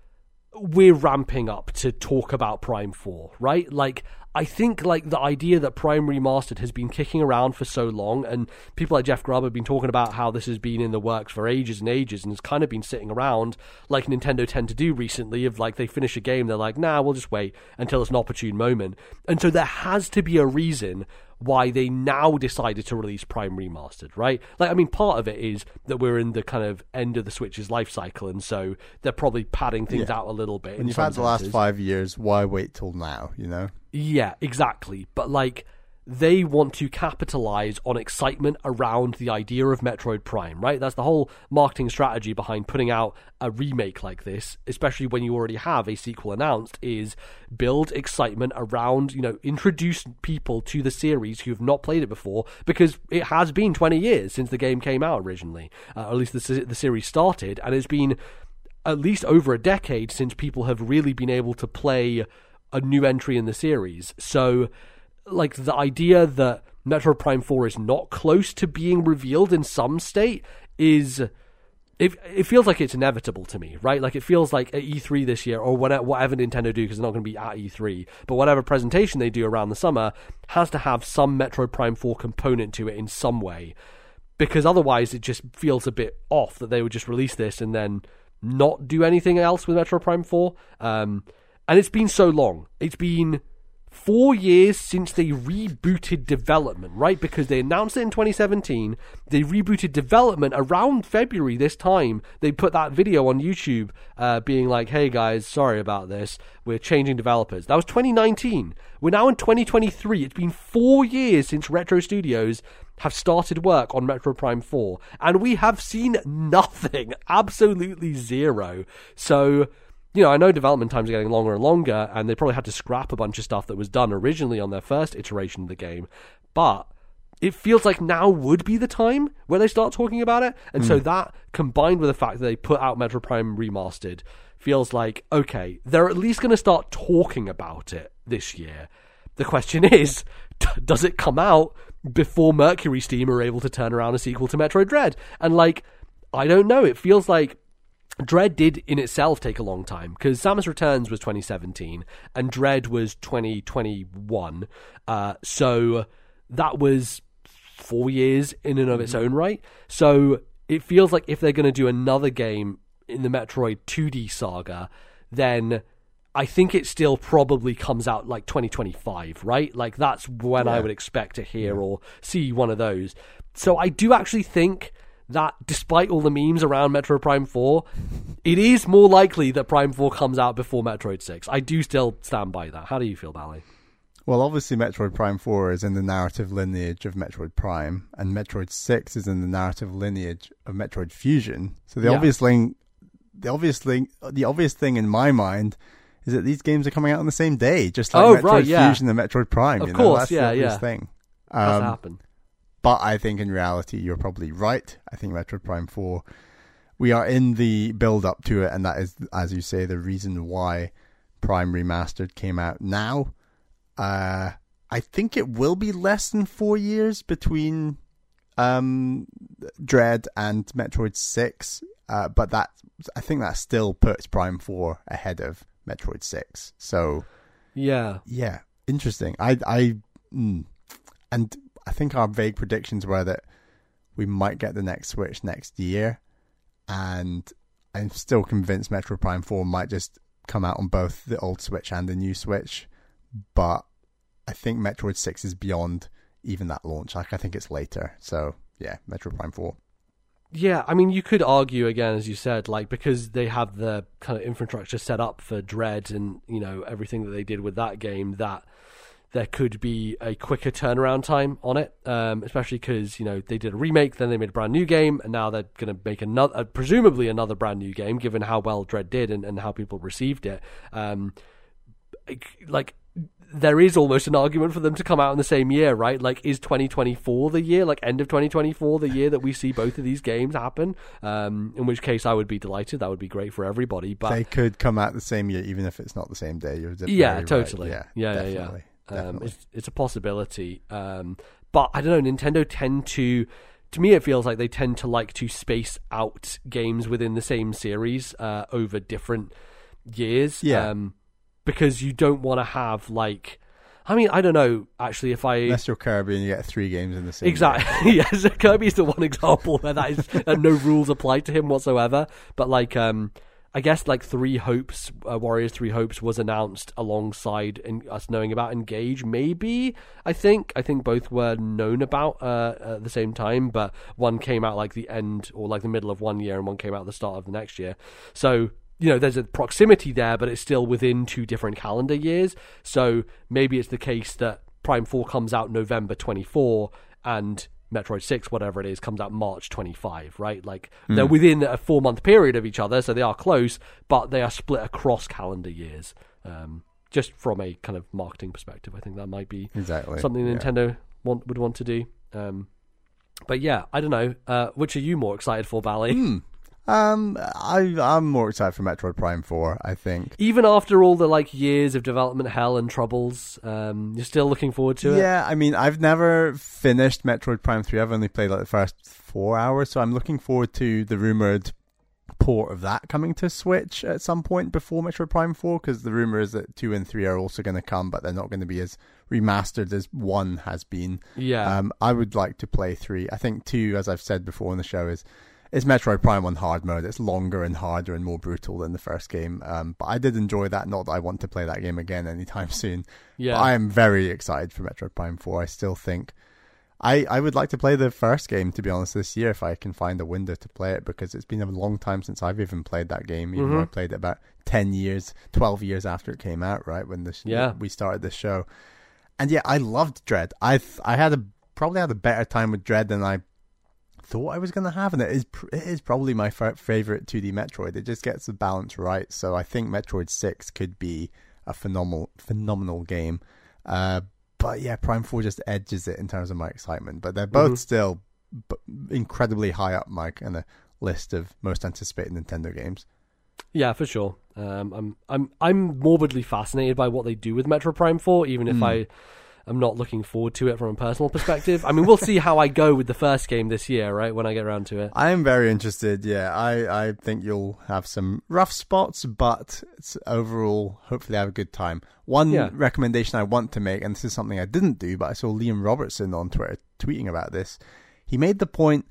[SPEAKER 1] we're ramping up to talk about Prime Four, right? Like I think like the idea that Prime Remastered has been kicking around for so long, and people like Jeff Grubb have been talking about how this has been in the works for ages and ages, and has kind of been sitting around like Nintendo tend to do recently. Of like they finish a game, they're like, nah, we'll just wait until it's an opportune moment, and so there has to be a reason why they now decided to release Prime Remastered, right? Like, I mean, part of it is that we're in the kind of end of the Switch's life cycle, and so they're probably padding things
[SPEAKER 2] Yeah.
[SPEAKER 1] out a little bit.
[SPEAKER 2] When
[SPEAKER 1] in
[SPEAKER 2] you've had the last five years, why wait till now? You know.
[SPEAKER 1] Yeah, exactly. But like they want to capitalize on excitement around the idea of Metroid Prime, right? That's the whole marketing strategy behind putting out a remake like this, especially when you already have a sequel announced, is build excitement around, you know, introduce people to the series who have not played it before because it has been 20 years since the game came out originally, uh, or at least the, the series started, and it's been at least over a decade since people have really been able to play a new entry in the series. So, like, the idea that Metroid Prime 4 is not close to being revealed in some state is. It, it feels like it's inevitable to me, right? Like it feels like at E3 this year, or whatever, whatever Nintendo do, because they're not going to be at E3, but whatever presentation they do around the summer has to have some Metroid Prime 4 component to it in some way because otherwise it just feels a bit off that they would just release this and then not do anything else with Metroid Prime 4. Um, and it's been so long. It's been four years since they rebooted development, right? Because they announced it in 2017. They rebooted development around February this time. They put that video on YouTube uh, being like, hey guys, sorry about this. We're changing developers. That was 2019. We're now in 2023. It's been four years since Retro Studios have started work on Metroid Prime 4, and we have seen nothing. [LAUGHS] Absolutely zero. So you know, I know development times are getting longer and longer, and they probably had to scrap a bunch of stuff that was done originally on their first iteration of the game. But it feels like now would be the time where they start talking about it. And so hmm. that combined with the fact that they put out Metroid Prime Remastered feels like, okay, they're at least going to start talking about it this year. The question [LAUGHS] is, t- does it come out before MercurySteam are able to turn around a sequel to Metroid Dread? And like, I don't know. It feels like Dread did in itself take a long time because Samus Returns was 2017 and Dread was 2021. Uh, so that was four years in and of its own right. So it feels like if they're going to do another game in the Metroid 2D saga, then I think it still probably comes out like 2025, right? Like that's when I would expect to hear or see one of those. So I do actually think that despite all the memes around Metroid Prime 4, it is more likely that Prime 4 comes out before Metroid 6. I do still stand by that. How do you feel, Bally?
[SPEAKER 2] Well, obviously, Metroid Prime 4 is in the narrative lineage of Metroid Prime, and Metroid 6 is in the narrative lineage of Metroid Fusion. So the
[SPEAKER 1] Yeah.
[SPEAKER 2] obvious thing, the obvious thing, the obvious thing in my mind is that these games are coming out on the same day, just like
[SPEAKER 1] Oh,
[SPEAKER 2] Metroid
[SPEAKER 1] right, yeah.
[SPEAKER 2] Fusion and Metroid Prime.
[SPEAKER 1] Of
[SPEAKER 2] you know?
[SPEAKER 1] course,
[SPEAKER 2] That's the
[SPEAKER 1] yeah,
[SPEAKER 2] obvious
[SPEAKER 1] yeah.
[SPEAKER 2] thing. Um,
[SPEAKER 1] happen?
[SPEAKER 2] But I think in reality, you're probably right. I think Metroid Prime 4, we are in the build up to it, and that is, as you say, the reason why Prime Remastered came out now. Uh, I think it will be less than four years between um, Dread and Metroid 6, uh, but that I think that still puts Prime 4 ahead of Metroid 6. So,
[SPEAKER 1] Yeah.
[SPEAKER 2] yeah, interesting. I, I, mm. and I think our vague predictions were that we might get the next Switch next year, and I'm still convinced Metroid Prime Four might just come out on both the old Switch and the new Switch, but I think Metroid Six is beyond even that launch. Like I think it's later. So yeah, Metroid Prime Four.
[SPEAKER 1] Yeah, I mean, you could argue again, as you said, like because they have the kind of infrastructure set up for Dread and you know everything that they did with that game, that there could be a quicker turnaround time on it. Um, especially because you know they did a remake, then they made a brand new game, and now they're going to make another, uh, presumably another brand new game, given how well Dread did and, and how people received it. Um, like there is almost an argument for them to come out in the same year, right? Like, is 2024 the year, like end of 2024, the year that we see both of these games happen? Um, in which case, I would be delighted. That would be great for everybody. But
[SPEAKER 2] they could come out the same year, even if it's not the same day. You're
[SPEAKER 1] yeah, totally.
[SPEAKER 2] Yeah,
[SPEAKER 1] yeah, yeah,
[SPEAKER 2] definitely,
[SPEAKER 1] yeah. Um, it's it's a possibility. Um, but I don't know. Nintendo tend to. To me, it feels like they tend to like to space out games within the same series uh, over different years.
[SPEAKER 2] Yeah.
[SPEAKER 1] Um, because you don't want to have like I mean, I don't know actually if I
[SPEAKER 2] Unless you're Kirby and you get three games in the same.
[SPEAKER 1] exactly [LAUGHS] yes, Kirby's the one [LAUGHS] example where that is uh, no rules apply to him whatsoever. But like, um, I guess like Three Hopes, uh, Warriors Three Hopes was announced alongside in, us knowing about Engage. Maybe I think I think both were known about uh, at the same time, but one came out like the end or like the middle of one year, and one came out at the start of the next year. So you know, there's a proximity there, but it's still within two different calendar years. So maybe it's the case that Prime 4 comes out November 24 and Metroid 6, whatever it is, comes out March 25, right? Like they're within a four month period of each other, so they are close, but they are split across calendar years. Um, just from a kind of marketing perspective, I think that might be
[SPEAKER 2] Exactly.
[SPEAKER 1] something
[SPEAKER 2] yeah.
[SPEAKER 1] Nintendo want, would want to do. Um, but yeah, I don't know. Uh, which are you more excited for, Bally?
[SPEAKER 2] Hmm. Um, I I'm more excited for Metroid Prime Four. I think.
[SPEAKER 1] even after all the like years of development hell and troubles, um, you're still looking forward to it.
[SPEAKER 2] Yeah, I mean, I've never finished Metroid Prime 3. I've only played like the first four hours, so I'm looking forward to the rumored port of that coming to Switch at some point before Metroid Prime 4, because the rumor is that 2 and 3 are also going to come, but they're not going to be as remastered as 1 has been.
[SPEAKER 1] yeah,
[SPEAKER 2] Um, I would like to play 3. I think 2, as I've said before in the show, is it's Metroid Prime on hard mode. It's longer and harder and more brutal than the first game. Um, but I did enjoy that. Not that I want to play that game again anytime [LAUGHS] soon.
[SPEAKER 1] yeah.
[SPEAKER 2] But I am very excited for Metroid Prime 4. I still think I, I would like to play the first game to be honest this year if I can find a window to play it because it's been a long time since I've even played that game. Even though I played it about ten years, twelve years after it came out, right when this
[SPEAKER 1] Yeah.
[SPEAKER 2] we started this show. And yeah, I loved Dread. I th- I had a probably had a better time with Dread than I thought I was going to have, and it is it is probably my f- favorite 2D Metroid. It just gets the balance right, so I think Metroid Six could be a phenomenal phenomenal game. Uh, but yeah, Prime Four just edges it in terms of my excitement. But they're both
[SPEAKER 1] Mhm.
[SPEAKER 2] still b- incredibly high up my kind of list of most anticipated Nintendo games.
[SPEAKER 1] Yeah, for sure. Um, I'm I'm I'm morbidly fascinated by what they do with Metroid Prime Four, even if
[SPEAKER 2] Mm.
[SPEAKER 1] I am not looking forward to it from a personal perspective. I mean, we'll see how I go with the first game this year, right? When I get around to it.
[SPEAKER 2] I am very interested. Yeah, I, I think you'll have some rough spots, but it's overall, hopefully, have a good time. One
[SPEAKER 1] Yeah.
[SPEAKER 2] recommendation I want to make, and this is something I didn't do, but I saw Liam Robertson on Twitter tweeting about this. He made the point: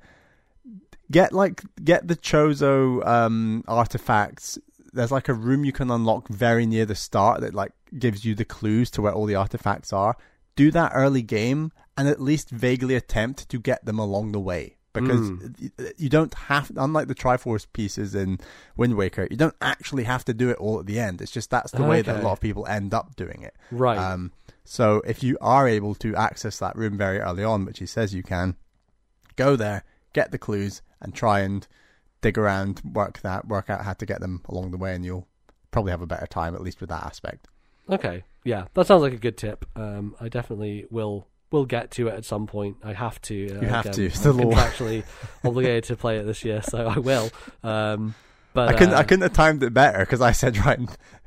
[SPEAKER 2] get like get the Chozo um, artifacts. There's like a room you can unlock very near the start that like gives you the clues to where all the artifacts are. Do that early game and at least vaguely attempt to get them along the way because
[SPEAKER 1] Mm.
[SPEAKER 2] you don't have unlike the Triforce pieces in Wind Waker, you don't actually have to do it all at the end. It's just that's the way that a lot of people end up doing it.
[SPEAKER 1] Right.
[SPEAKER 2] Um, so if you are able to access that room very early on, which he says you can, go there, get the clues, and try and dig around, work that, work out how to get them along the way, and you'll probably have a better time at least with that aspect.
[SPEAKER 1] Okay, yeah, that sounds like a good tip. Um, I definitely will will get to it at some point. I have to. Uh,
[SPEAKER 2] You have
[SPEAKER 1] again,
[SPEAKER 2] to.
[SPEAKER 1] I'm contractually obligated to play it this year, so I will. Um, but
[SPEAKER 2] I couldn't,
[SPEAKER 1] uh,
[SPEAKER 2] I couldn't have timed it better because I said [LAUGHS] right.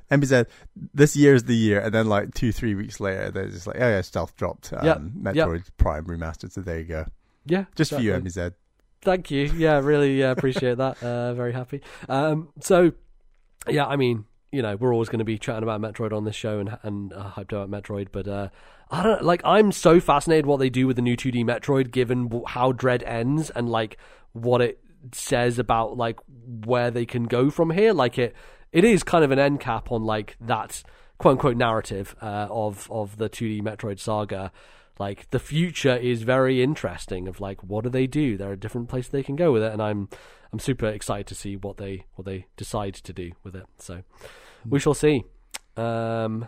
[SPEAKER 2] MB said this year's the year, and then like two, three weeks later, they're just like, oh yeah, stealth dropped um,
[SPEAKER 1] Yep,
[SPEAKER 2] Metroid Prime remastered. So there you go,
[SPEAKER 1] Yeah,
[SPEAKER 2] just for you,
[SPEAKER 1] exactly.
[SPEAKER 2] MBZ.
[SPEAKER 1] Thank you. Yeah, really uh, appreciate that. Uh, very happy. Um, so, yeah, I mean, you know, we're always going to be chatting about Metroid on this show and and uh, hyped about Metroid, but uh, I don't like. I'm so fascinated what they do with the new 2D Metroid, given how Dread ends and like what it says about like where they can go from here. Like it, it is kind of an end cap on like that quote unquote narrative uh, of of the 2D Metroid saga like the future is very interesting of like what do they do there are different places they can go with it and i'm i'm super excited to see what they what they decide to do with it so we shall see um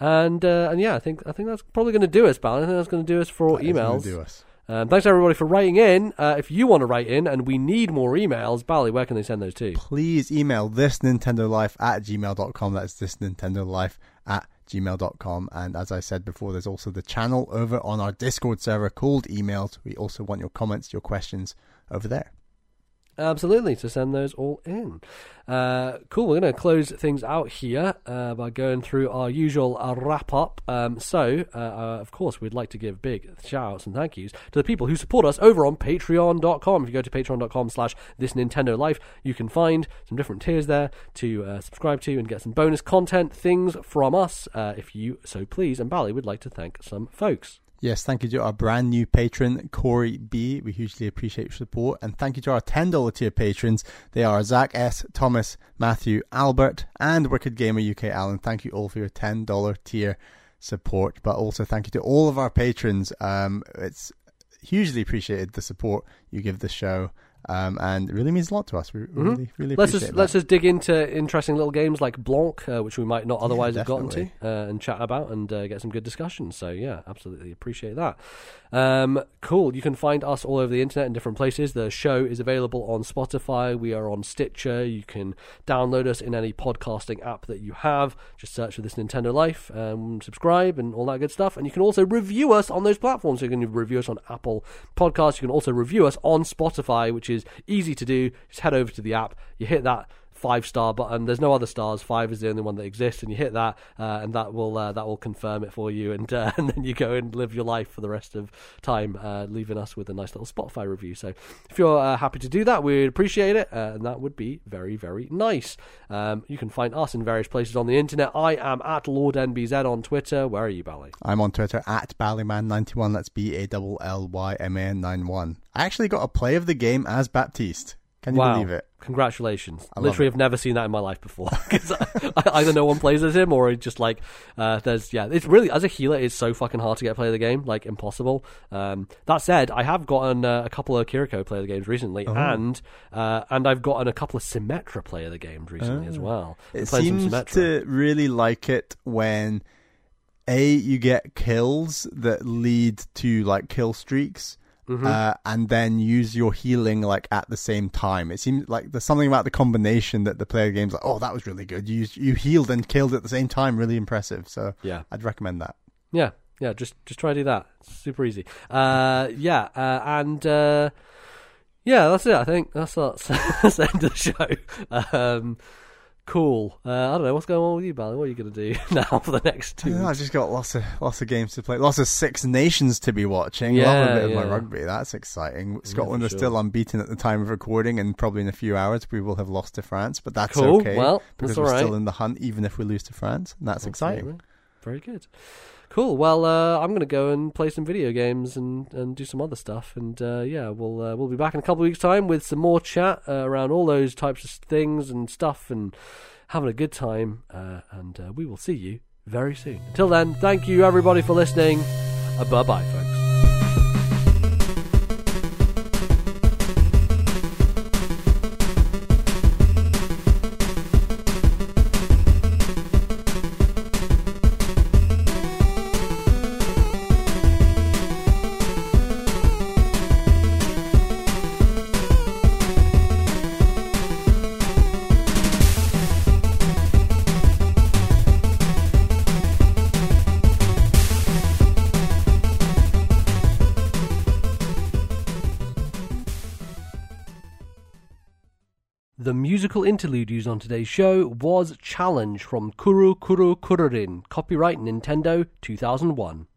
[SPEAKER 1] and uh, and yeah i think i think that's probably going to do us Bal. i think that's going to do us for
[SPEAKER 2] That
[SPEAKER 1] emails
[SPEAKER 2] do us.
[SPEAKER 1] um, thanks everybody for writing in uh, if you want to write in and we need more emails bally where can they send those to
[SPEAKER 2] Please email this Nintendo Life at gmail.com. That's this Nintendo Life at gmail.com. And as I said before, there's also the channel over on our Discord server called Emails. We also want your comments, your questions over there.
[SPEAKER 1] Absolutely, to send those all in. Uh, cool, we're going to close things out here uh, by going through our usual uh, wrap up. Um, so, uh, uh, of course, we'd like to give big shout outs and thank yous to the people who support us over on patreon.com. If you go to patreon.com slash this Nintendo Life, you can find some different tiers there to uh, subscribe to and get some bonus content, things from us, if you so please. And Bally would like to thank some folks.
[SPEAKER 2] Yes, thank you to our brand new patron, Corey B. We hugely appreciate your support. And thank you to our $10 tier patrons. They are Zach S., Thomas, Matthew, Albert, and Wicked Gamer UK Alan. Thank you all for your $10 tier support. But also thank you to all of our patrons. Um, it's hugely appreciated the support you give the show. Um, and it really means a lot to us. We mm-hmm. really, really
[SPEAKER 1] let's
[SPEAKER 2] just
[SPEAKER 1] that. let's just dig into interesting little games like Blanc, uh, which we might not otherwise yeah, have gotten to, uh, and chat about and uh, get some good discussions. So yeah, absolutely appreciate that. Um, cool. You can find us all over the internet in different places. The show is available on Spotify. We are on Stitcher. You can download us in any podcasting app that you have. Just search for this Nintendo Life, um, subscribe, and all that good stuff. And you can also review us on those platforms. So you can review us on Apple Podcasts. You can also review us on Spotify, which is easy to do. Just head over to the app. You hit that five star button. There's no other stars. Five is the only one that exists, and you hit that, uh, and that will uh, that will confirm it for you, and uh, [LAUGHS] and then you go and live your life for the rest of time, uh, leaving us with a nice little Spotify review. So if you're uh, happy to do that, we'd appreciate it, uh, and that would be very very nice. Um, you can find us in various places on the internet. I am at Lord NBZ on Twitter. Where are you, Bally?
[SPEAKER 2] I'm on Twitter at Ballyman91. That's B A L L Y M A N 91. I actually got a play of the game as Baptiste. Can you
[SPEAKER 1] wow.
[SPEAKER 2] believe it?
[SPEAKER 1] Congratulations! I Literally, have never seen that in my life before. [LAUGHS] Because either no one plays as him, or just like uh, there's yeah. It's really as a healer, it's so fucking hard to get play of the game, like impossible. Um, that said, I have gotten uh, a couple of Kiriko play of the games recently, oh. and uh, and I've gotten a couple of Symmetra play of the games recently oh. as well.
[SPEAKER 2] It seems to really like it when a you get kills that lead to like kill streaks Mm-hmm. Uh, and then use your healing like at the same time. It seems like there's something about the combination that the player game's like, oh, that was really good. You you healed and killed at the same time, really impressive. So
[SPEAKER 1] yeah,
[SPEAKER 2] I'd recommend that.
[SPEAKER 1] Yeah, yeah, just just try to do that. It's super easy. Uh, yeah, uh, and uh, yeah, that's it. I think that's that's, [LAUGHS] that's the end of the show. Um, Cool. Uh, I don't know what's going on with you, Bally. What are you going to do [LAUGHS] now for the next two?
[SPEAKER 2] I've just got lots of lots of games to play, lots of Six Nations to be watching. Yeah, Love a bit yeah. of my rugby. That's exciting. Scotland yeah, sure. are still unbeaten at the time of recording, and probably in a few hours we will have lost to France. But that's
[SPEAKER 1] cool.
[SPEAKER 2] okay.
[SPEAKER 1] Well,
[SPEAKER 2] because
[SPEAKER 1] we're
[SPEAKER 2] right. still in the hunt, even if we lose to France, and that's exciting.
[SPEAKER 1] Very good. Cool. Well, uh, I'm going to go and play some video games and, and do some other stuff. And uh, yeah, we'll uh, we'll be back in a couple of weeks' time with some more chat uh, around all those types of things and stuff and having a good time, uh, and uh, we will see you very soon. Until then, thank you everybody for listening. Bye bye, folks. Musical interlude used on today's show was Challenge from Kuru Kuru Kururin, copyright Nintendo 2001.